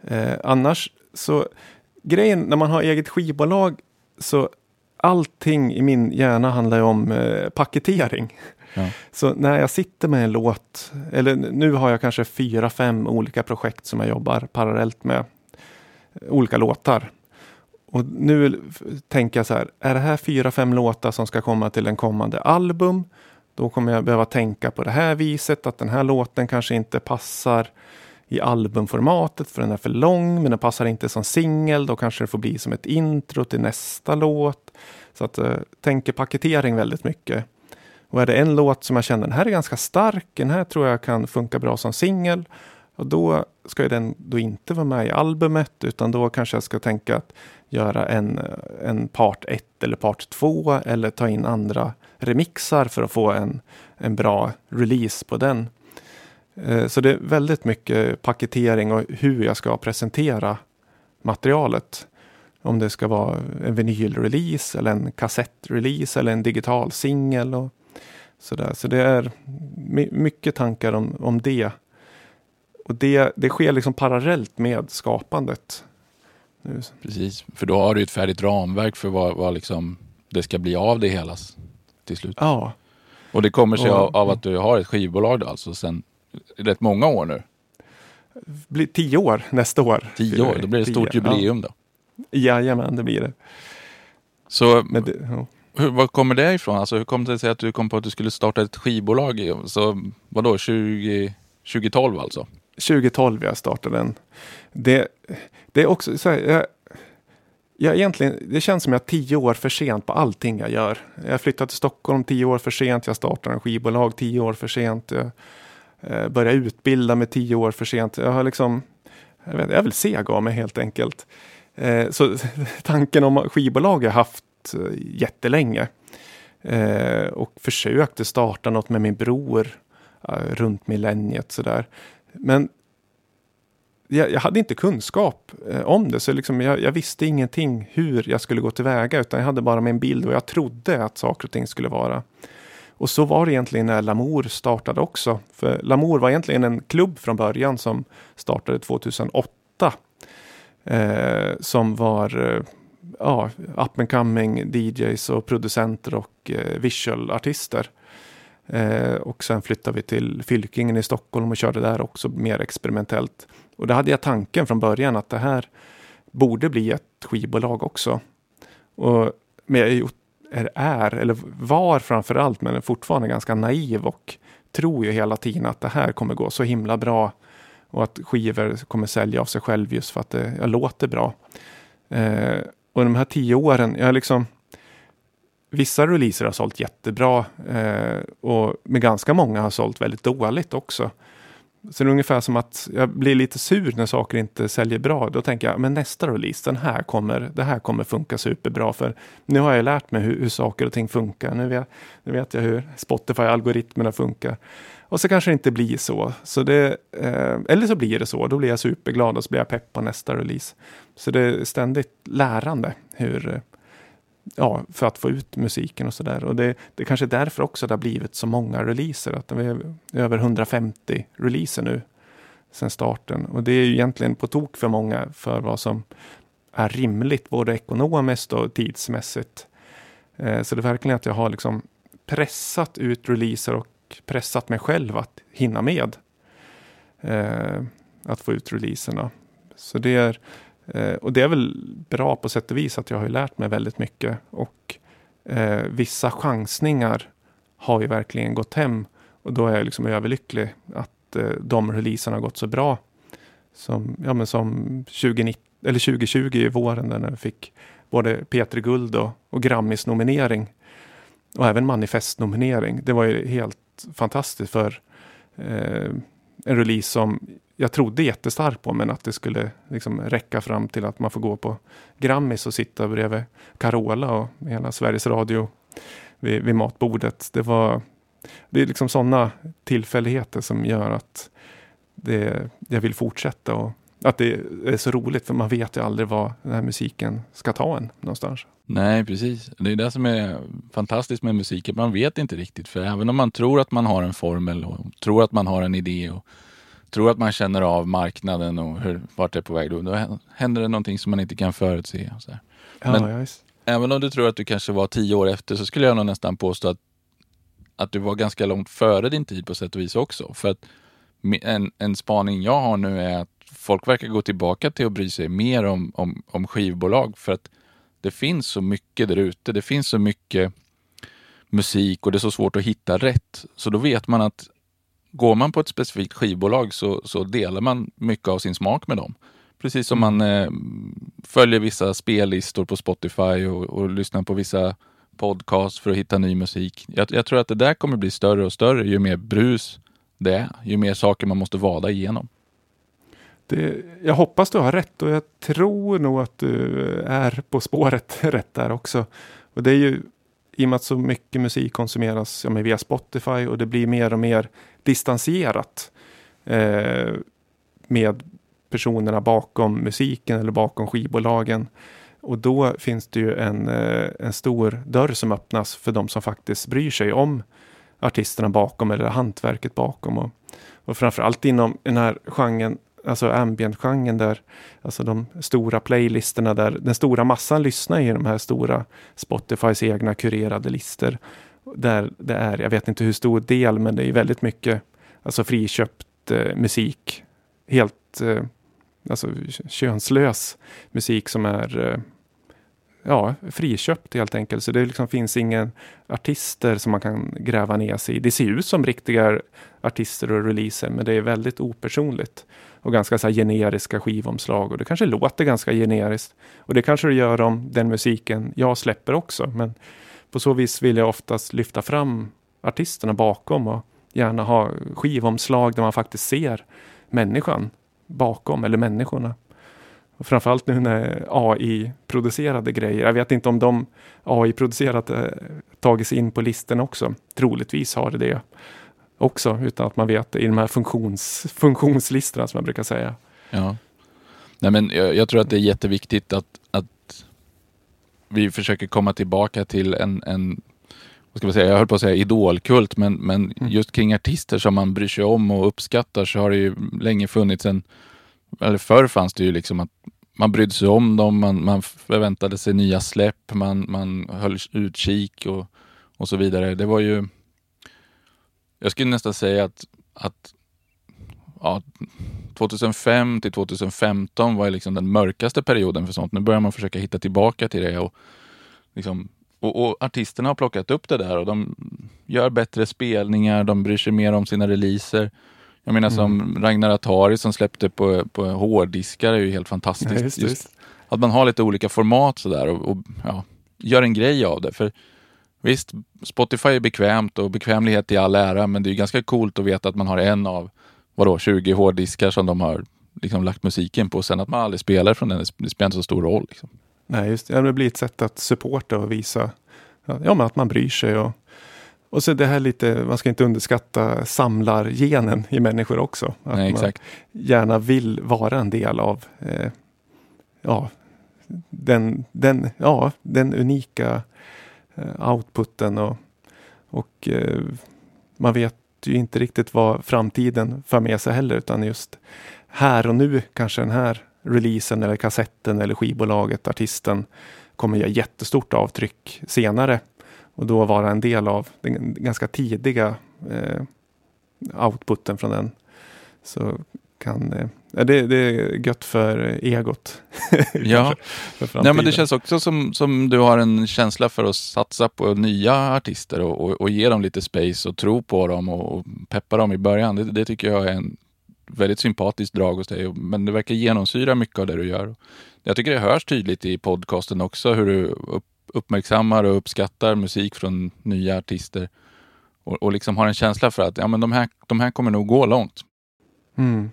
Eh, annars så, grejen när man har eget skivbolag så allting i min hjärna handlar ju om eh, paketering. Ja. Så när jag sitter med en låt, eller nu har jag kanske fyra, fem olika projekt som jag jobbar parallellt med. Olika låtar. Och nu tänker jag så här, är det här fyra, fem låtar som ska komma till en kommande album? Då kommer jag behöva tänka på det här viset, att den här låten kanske inte passar i albumformatet för den är för lång, men den passar inte som singel. Då kanske det får bli som ett intro till nästa låt. Så att eh, tänker paketering väldigt mycket. Och är det en låt som jag känner, den här är ganska stark, den här tror jag kan funka bra som singel. Och då ska den då inte vara med i albumet, utan då kanske jag ska tänka att göra en, eh, en part 1 eller part 2 eller ta in andra remixar för att få en, en bra release på den. Eh, så det är väldigt mycket paketering och hur jag ska presentera materialet. Om det ska vara en vinylrelease eller en kassettrelease eller en digital singel. Och sådär. Så det är mycket tankar om, om det. Och det, det sker liksom parallellt med skapandet. Precis, för då har du ett färdigt ramverk för vad, vad liksom det ska bli av det hela till slut. Ja. Och det kommer sig av, av, att du har ett skivbolag då, alltså sen rätt många år nu. Blir tio år nästa år. Tio år, då blir det ett stort jubileum då. Ja. Jajamän, det blir det. Så Men det ja. hur, var kommer det ifrån? Alltså, hur kom det sig att du kom på att du skulle starta ett skivbolag? Så vadå, 20, 2012 alltså? 2012 jag startade den. Det, det är också så här, jag, jag egentligen, det känns som jag är tio år för sent på allting jag gör. Jag flyttade till Stockholm tio år för sent, jag startade en skivbolag tio år för sent. Eh, eh, jag började utbilda mig tio år för sent. Jag har liksom, jag, vet, jag är väl seg av mig helt enkelt. Eh, så tanken om skivbolag har jag haft jättelänge. Och försökte starta något med min bror runt millenniet sådär. Men jag, jag hade inte kunskap eh, om det, så liksom jag, jag visste ingenting hur jag skulle gå tillväga, utan jag hade bara min bild och jag trodde att saker och ting skulle vara. Och så var det egentligen när Lamour startade också. För Lamour var egentligen en klubb från början som startade 2008. Eh, som var eh, ja, up and coming DJs och producenter och eh, visualartister. Eh, och sen flyttade vi till Fylkingen i Stockholm och körde där också mer experimentellt. Och då hade jag tanken från början att det här borde bli ett skivbolag också. Och, men jag är, är, eller var framför allt, men är fortfarande ganska naiv och tror ju hela tiden att det här kommer gå så himla bra och att skivor kommer sälja av sig själv just för att det jag låter bra. Eh, och de här tio åren, jag har liksom Vissa releaser har sålt jättebra eh, och med ganska många har sålt väldigt dåligt också. Så det är ungefär som att jag blir lite sur när saker inte säljer bra. Då tänker jag, men nästa release, den här kommer, det här kommer funka superbra. För nu har jag lärt mig hur, hur saker och ting funkar. Nu vet, nu vet jag hur Spotify-algoritmerna funkar. Och så kanske det inte blir så. så det, eh, eller så blir det så. Då blir jag superglad och så blir jag pepp på nästa release. Så det är ständigt lärande hur, ja, för att få ut musiken och sådär. Och det, det kanske är därför också det har blivit så många releaser. Att det är över 150 releaser nu sedan starten. Och det är ju egentligen på tok för många för vad som är rimligt både ekonomiskt och tidsmässigt. Eh, så det är verkligen att jag har liksom pressat ut releaser och pressat mig själv att hinna med. Eh, att få ut releaserna. Så det är Eh, och det är väl bra på sätt och vis att jag har ju lärt mig väldigt mycket. Och eh, vissa chansningar har ju verkligen gått hem. Och då är jag liksom överlycklig att eh, de releaserna har gått så bra. Som, ja, men som 2019, eller 2020 i våren där när vi fick både P3 Guld och, och Grammis nominering. Och även manifestnominering. Det var ju helt fantastiskt för eh, en release som jag trodde jättestarkt på, men att det skulle liksom räcka fram till att man får gå på Grammis och sitta bredvid Carola och hela Sveriges Radio vid, vid matbordet. Det var det är liksom sådana tillfälligheter som gör att det, jag vill fortsätta och att det är så roligt för man vet ju aldrig var den här musiken ska ta en någonstans. Nej, precis. Det är det som är fantastiskt med musiken. Man vet inte riktigt. För även om man tror att man har en formel och tror att man har en idé och tror att man känner av marknaden och hur, vart det är på väg, då, då händer det någonting som man inte kan förutse. Och så här. Men- ja. Även om du tror att du kanske var tio år efter så skulle jag nog nästan påstå att, att du var ganska långt före din tid på sätt och vis också. För att en, en spaning jag har nu är att folk verkar gå tillbaka till att bry sig mer om, om, om skivbolag för att det finns så mycket där ute. Det finns så mycket musik och det är så svårt att hitta rätt. Så då vet man att går man på ett specifikt skivbolag så, så delar man mycket av sin smak med dem. Precis som man eh, följer vissa spellistor på Spotify och, och lyssnar på vissa podcasts för att hitta ny musik. Jag, jag tror att det där kommer bli större och större ju mer brus det är. Ju mer saker man måste vada igenom. Det, jag hoppas du har rätt och jag tror nog att du är på spåret rätt där också. Och det är ju i och med att så mycket musik konsumeras ja, via Spotify och det blir mer och mer distanserat eh, med personerna bakom musiken eller bakom skivbolagen. Och då finns det ju en, eh, en stor dörr som öppnas för de som faktiskt bryr sig om artisterna bakom eller hantverket bakom. Och, och framförallt inom den här genren, alltså ambient-genren där, alltså de stora playlisterna där den stora massan lyssnar i de här stora Spotifys egna kurerade listor. Där det är, jag vet inte hur stor del, men det är väldigt mycket alltså friköpt eh, musik. Helt eh, alltså, könslös musik som är eh, ja, friköpt helt enkelt. Så det liksom finns ingen artister som man kan gräva ner sig i. Det ser ut som riktiga artister och releaser, men det är väldigt opersonligt. Och ganska så generiska skivomslag och det kanske låter ganska generiskt. Och det kanske det gör om den musiken jag släpper också. Men på så vis vill jag oftast lyfta fram artisterna bakom och gärna ha skivomslag där man faktiskt ser människan bakom, eller människorna. Och framförallt nu när AI-producerade grejer, jag vet inte om de AI-producerade eh, tagits in på listan också. Troligtvis har det det också, utan att man vet det i de här funktions, funktionslistorna som jag brukar säga. Ja. Nej, men jag, jag, tror att det är jätteviktigt att vi försöker komma tillbaka till en, en vad ska man säga, jag höll på att säga idolkult, men, men mm. just kring artister som man bryr sig om och uppskattar så har det ju länge funnits en, eller förr fanns det ju liksom att man brydde sig om dem, man, man förväntade sig nya släpp, man, man höll utkik och, och så vidare. Det var ju, jag skulle nästan säga att, att ja, 2005 till 2015 var liksom den mörkaste perioden för sånt. Nu börjar man försöka hitta tillbaka till det och, liksom, och, och artisterna har plockat upp det där och de gör bättre spelningar, de bryr sig mer om sina releaser. Jag menar som mm. Ragnar Atari som släppte på, på hårddiskar är ju helt fantastiskt. Ja, just, just att man har lite olika format sådär och, och ja, gör en grej av det. För Visst, Spotify är bekvämt och bekvämlighet i all ära, men det är ganska coolt att veta att man har en av vadå, 20 hårddiskar som de har liksom lagt musiken på. Sen att man aldrig spelar från den, det spelar inte så stor roll. Liksom. Nej, just det. Det blir ett sätt att supporta och visa ja, men att man bryr sig. Och, och så det här lite, man ska inte underskatta samlargenen i människor också. Att Nej, man gärna vill vara en del av eh, ja, den, den, ja, den unika eh, outputen. Och, och eh, man vet ju inte riktigt vad framtiden för med sig heller, utan just här och nu kanske den här releasen eller kassetten eller skivbolaget, artisten kommer göra jättestort avtryck senare och då vara en del av den ganska tidiga eh, outputen från den. Så kan, eh, det, det är gött för egot. ja, för Nej, men det känns också som, som du har en känsla för att satsa på nya artister och, och, och ge dem lite space och tro på dem och, och peppa dem i början. Det, det, tycker jag är en väldigt sympatiskt drag hos dig, men det verkar genomsyra mycket av det du gör. Jag tycker det hörs tydligt i podcasten också hur du upp, uppmärksammar och uppskattar musik från nya artister och, och liksom har en känsla för att ja, men de, här, de här kommer nog gå långt. Mm.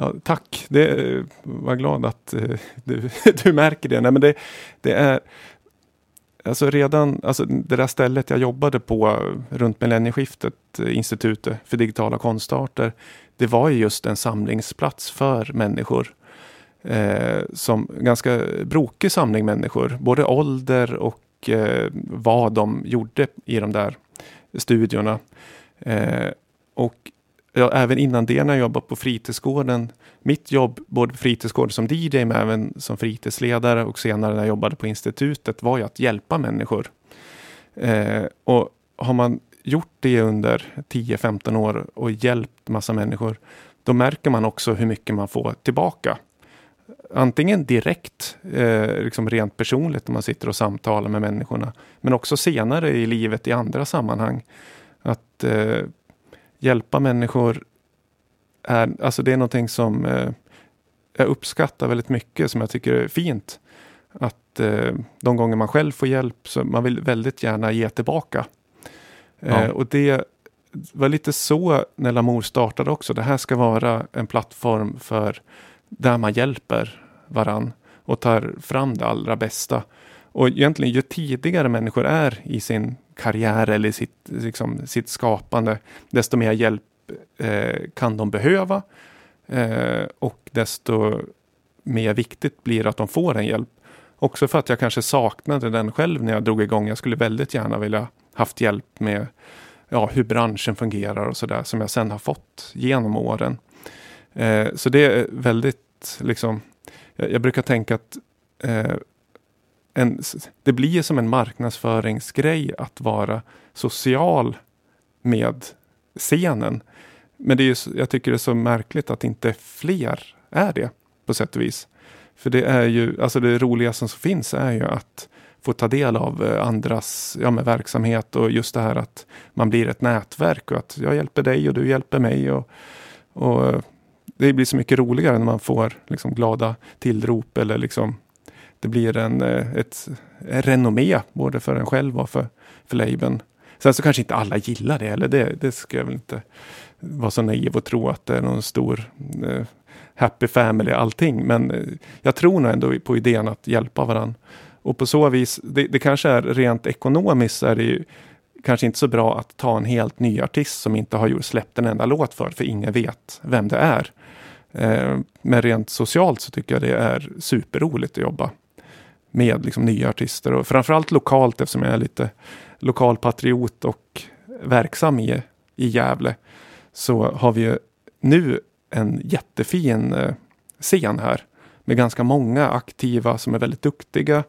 Ja, tack, det eh, var glad att eh, du, du märker det. Nej, men det, det är Alltså redan, alltså det där stället jag jobbade på eh, runt millennieskiftet, Institutet för digitala konstarter, det var ju just en samlingsplats för människor. Eh, som ganska brokig samling människor, både ålder och eh, vad de gjorde i de där studiorna. Eh, och ja, även innan det när jag jobbade på fritidsgården. Mitt jobb, både på fritidsgården som DJ men även som fritidsledare och senare när jag jobbade på institutet var ju att hjälpa människor. Eh, och har man gjort det under 10-15 år och hjälpt massa människor, då märker man också hur mycket man får tillbaka. Antingen direkt, eh, liksom rent personligt, när man sitter och samtalar med människorna, men också senare i livet i andra sammanhang. Att eh, hjälpa människor är, alltså det är någonting som eh, jag uppskattar väldigt mycket, som jag tycker är fint. Att eh, de gånger man själv får hjälp, så man vill väldigt gärna ge tillbaka. Eh, ja. och det var lite så när Lamour startade också. Det här ska vara en plattform för där man hjälper varann och tar fram det allra bästa. Och egentligen ju tidigare människor är i sin karriär eller sitt, liksom, sitt skapande, desto mer hjälp eh, kan de behöva. Eh, och desto mer viktigt blir det att de får en hjälp. Också för att jag kanske saknade den själv när jag drog igång. Jag skulle väldigt gärna vilja haft hjälp med ja, hur branschen fungerar och sådär som jag sen har fått genom åren. Eh, så det är väldigt, liksom, jag, jag brukar tänka att eh, en, det blir som en marknadsföringsgrej att vara social med scenen. men det är jag tycker det är så märkligt att inte fler är det på sätt och vis. För det är ju, alltså det roligaste som finns är ju att få ta del av eh, andras ja, med verksamhet och just det här att man blir ett nätverk och att jag hjälper dig och du hjälper mig. Och, och eh, det blir så mycket roligare när man får liksom glada tillrop eller liksom det blir en, eh, ett renommé både för en själv och för, för labeln. Sen så kanske inte alla gillar det, eller det, det ska jag väl inte vara så naiv och tro att det är någon stor eh, happy family allting. Men eh, jag tror nog ändå på idén att hjälpa varandra. Och på så vis, det, det kanske är rent ekonomiskt är det ju kanske inte så bra att ta en helt ny artist som inte har gjort, släppt en enda låt för, för ingen vet vem det är. Eh, men rent socialt så tycker jag det är superroligt att jobba med liksom nya artister och framförallt lokalt eftersom jag är lite lokalpatriot och verksam i, i Gävle. Så har vi nu en jättefin eh, scen här med ganska många aktiva som är väldigt duktiga.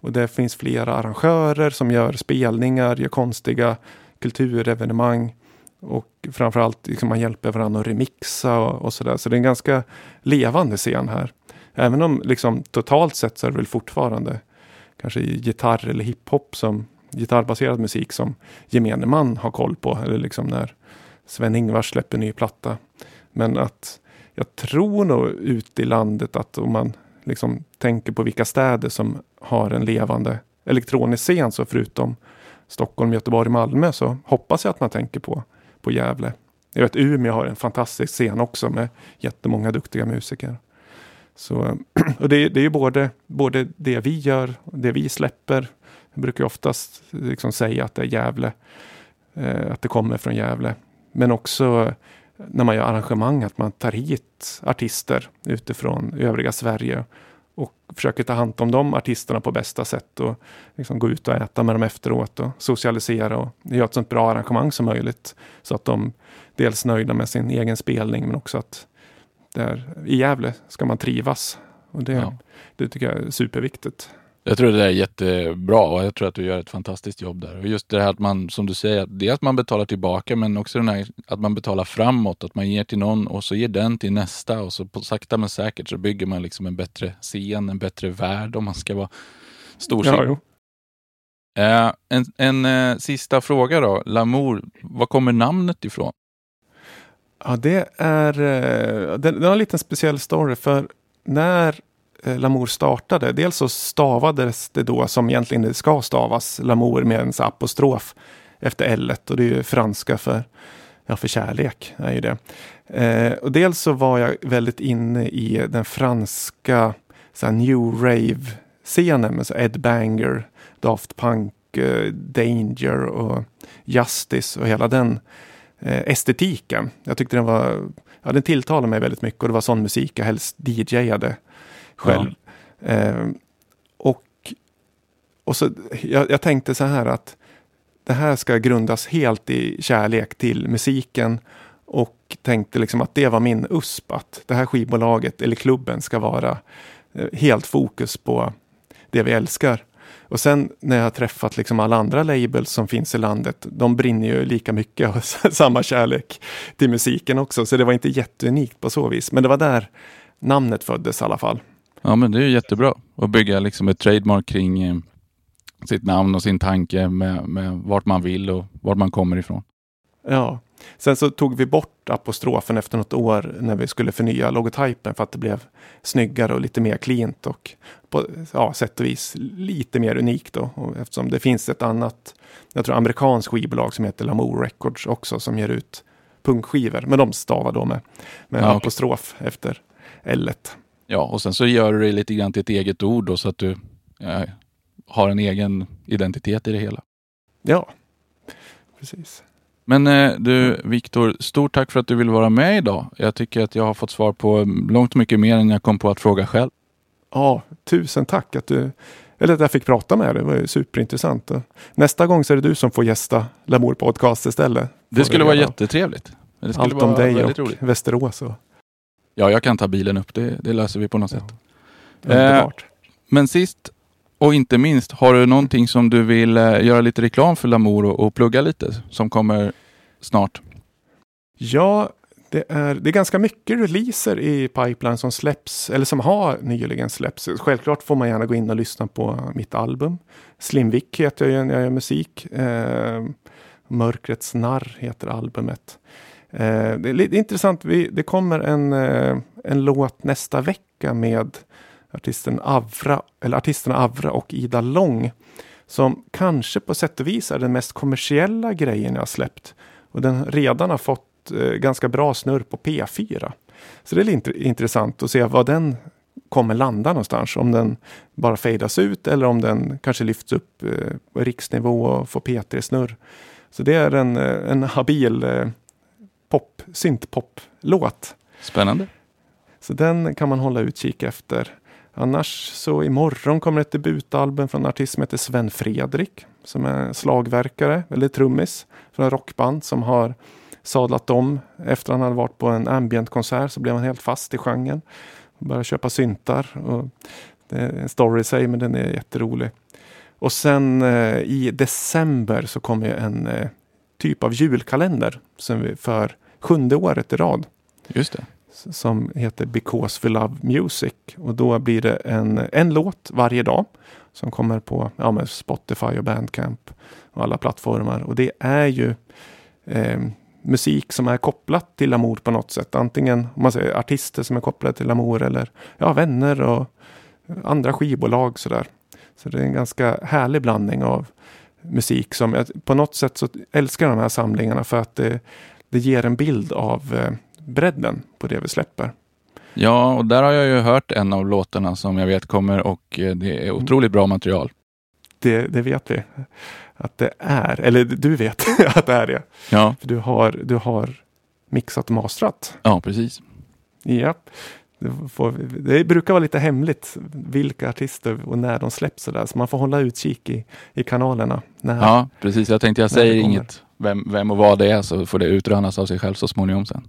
Och det finns flera arrangörer som gör spelningar, gör konstiga kulturevenemang. Och framförallt liksom man hjälper varandra att remixa och, och sådär. Så det är en ganska levande scen här. Även om liksom totalt sett så är det väl fortfarande kanske gitarr eller hiphop som gitarrbaserad musik som gemene man har koll på. Eller liksom när Sven-Ingvars släpper ny platta. Men att jag tror nog ute i landet att om man liksom tänker på vilka städer som har en levande elektronisk scen så förutom Stockholm, Göteborg, Malmö så hoppas jag att man tänker på, på Gävle. Jag vet Umeå har en fantastisk scen också med jättemånga duktiga musiker. Så, och det, det är ju både, både det vi gör det vi släpper. Jag brukar oftast liksom säga att det är Gävle, eh, att det kommer från Gävle. Men också eh, när man gör arrangemang att man tar hit artister utifrån övriga Sverige och försöker ta hand om de artisterna på bästa sätt och liksom gå ut och äta med dem efteråt och socialisera och göra ett så bra arrangemang som möjligt. Så att de dels är nöjda med sin egen spelning men också att där i Gävle ska man trivas. Och det, ja. det tycker jag är superviktigt. Jag tror det där är jättebra och jag tror att du gör ett fantastiskt jobb där. Och just det här att man, som du säger, det är att man betalar tillbaka men också den här att man betalar framåt, att man ger till någon och så ger den till nästa och så på sakta men säkert så bygger man liksom en bättre scen, en bättre värld om man ska vara storsinnig. Ja, eh, en en eh, sista fråga då, Lamour, var kommer namnet ifrån? Ja, det är, eh, Den, den har en liten speciell story för när eh, Lamour startade, dels så stavades det då som egentligen det ska stavas, Lamour med en apostrof efter L och det är ju franska för, ja, för kärlek. Är ju det. Eh, och dels så var jag väldigt inne i den franska så new rave-scenen med så Ed Banger, Daft Punk, eh, Danger och Justice och hela den estetiken. Jag tyckte den var, ja den tilltalade mig väldigt mycket och det var sån musik jag helst DJade själv. Ja. Eh, och och så, jag, jag, tänkte så här att det här ska grundas helt i kärlek till musiken och tänkte liksom att det var min USP, att det här skivbolaget eller klubben ska vara eh, helt fokus på det vi älskar. Och sen när jag har träffat liksom alla andra labels som finns i landet, de brinner ju lika mycket och samma kärlek till musiken också. Så det var inte jätteunikt på så vis. Men det var där namnet föddes i alla fall. Ja men det är ju jättebra att bygga liksom ett trademark kring eh, sitt namn och sin tanke med, med vart man vill och vart man kommer ifrån. Ja, Sen så tog vi bort apostrofen efter något år när vi skulle förnya logotypen för att det blev snyggare och lite mer cleant och på ja, sätt och vis lite mer unikt då. Och eftersom det finns ett annat, jag tror amerikanskt skivbolag som heter Lamour Records också som ger ut punkskivor. Men de stavar då med, med ja, apostrof okay. efter L. Ja, och sen så gör du det lite grann till ett eget ord då så att du ja, har en egen identitet i det hela. Ja, precis. Men eh, du Viktor, stort tack för att du vill vara med idag. Jag tycker att jag har fått svar på långt mycket mer än jag kom på att fråga själv. Ja, tusen tack att du eller att jag fick prata med dig. Det var ju superintressant. Nästa gång så är det du som får gästa Lamour Podcast istället. Det skulle vara jättetrevligt. Det skulle Allt om dig och roligt. Västerås. Och... Ja, jag kan ta bilen upp. Det, det löser vi på något ja. sätt. Eh, men sist och inte minst, har du någonting som du vill eh, göra lite reklam för Lamour och, och plugga lite som kommer snart? Ja, Det är, det är ganska mycket releaser i pipeline som släpps, eller som har nyligen släppts. Självklart får man gärna gå in och lyssna på mitt album. Slimvik heter jag när jag gör musik. Eh, Mörkrets narr heter albumet. Eh, det är lite intressant, vi, det kommer en, eh, en låt nästa vecka med artisten Avra, eller artisterna Avra och Ida Lång. Som kanske på sätt och vis är den mest kommersiella grejen jag släppt. Och den redan har fått eh, ganska bra snurr på P4. Så det är lite intressant att se vad den kommer landa någonstans. Om den bara fejdas ut eller om den kanske lyfts upp eh, på riksnivå och får P3-snurr. Så det är en, eh, en habil eh, pop, syntpop-låt. Spännande. Så den kan man hålla utkik efter. Annars så imorgon kommer ett debutalbum från en artist som heter Sven Fredrik. Som är slagverkare, eller trummis, från en rockband som har sadlat om. Efter han hade varit på en ambientkonsert så blev han helt fast i genren. Började köpa syntar. Och det är en story i sig men den är jätterolig. Och sen eh, i december så kommer en eh, typ av julkalender som vi för sjunde året i rad. Just det. Som heter Because we love music. Och då blir det en, en låt varje dag. Som kommer på ja, med Spotify och Bandcamp. Och alla plattformar. Och det är ju eh, musik som är kopplat till Amour på något sätt. Antingen om man säger artister som är kopplade till Amour eller ja, vänner och andra skivbolag sådär. Så det är en ganska härlig blandning av musik som jag, på något sätt så älskar de här samlingarna för att det, det ger en bild av eh, bredden på det vi släpper. Ja, och där har jag ju hört en av låtarna som jag vet kommer och eh, det är otroligt bra material. Det, det vet vi att det är, eller du vet att det är det. Ja. För du har, du har mixat och mastrat. Ja, precis. Ja. Det, får, det, brukar vara lite hemligt vilka artister och när de släpps så där. Så man får hålla utkik i, i kanalerna. När, ja, precis. Jag tänkte jag säger inget vem, vem och vad det är så får det utrönas av sig själv så småningom sen.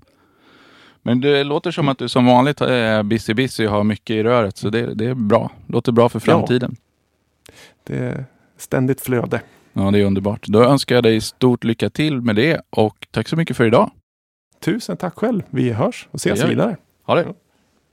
Men det låter som att du som vanligt är busy busy och har mycket i röret. Så det, det är bra. Låter bra för framtiden. Ja, det är ständigt flöde. Ja, det är underbart. Då önskar jag dig stort lycka till med det och tack så mycket för idag. Tusen tack själv. Vi hörs och ses vidare. Ha det.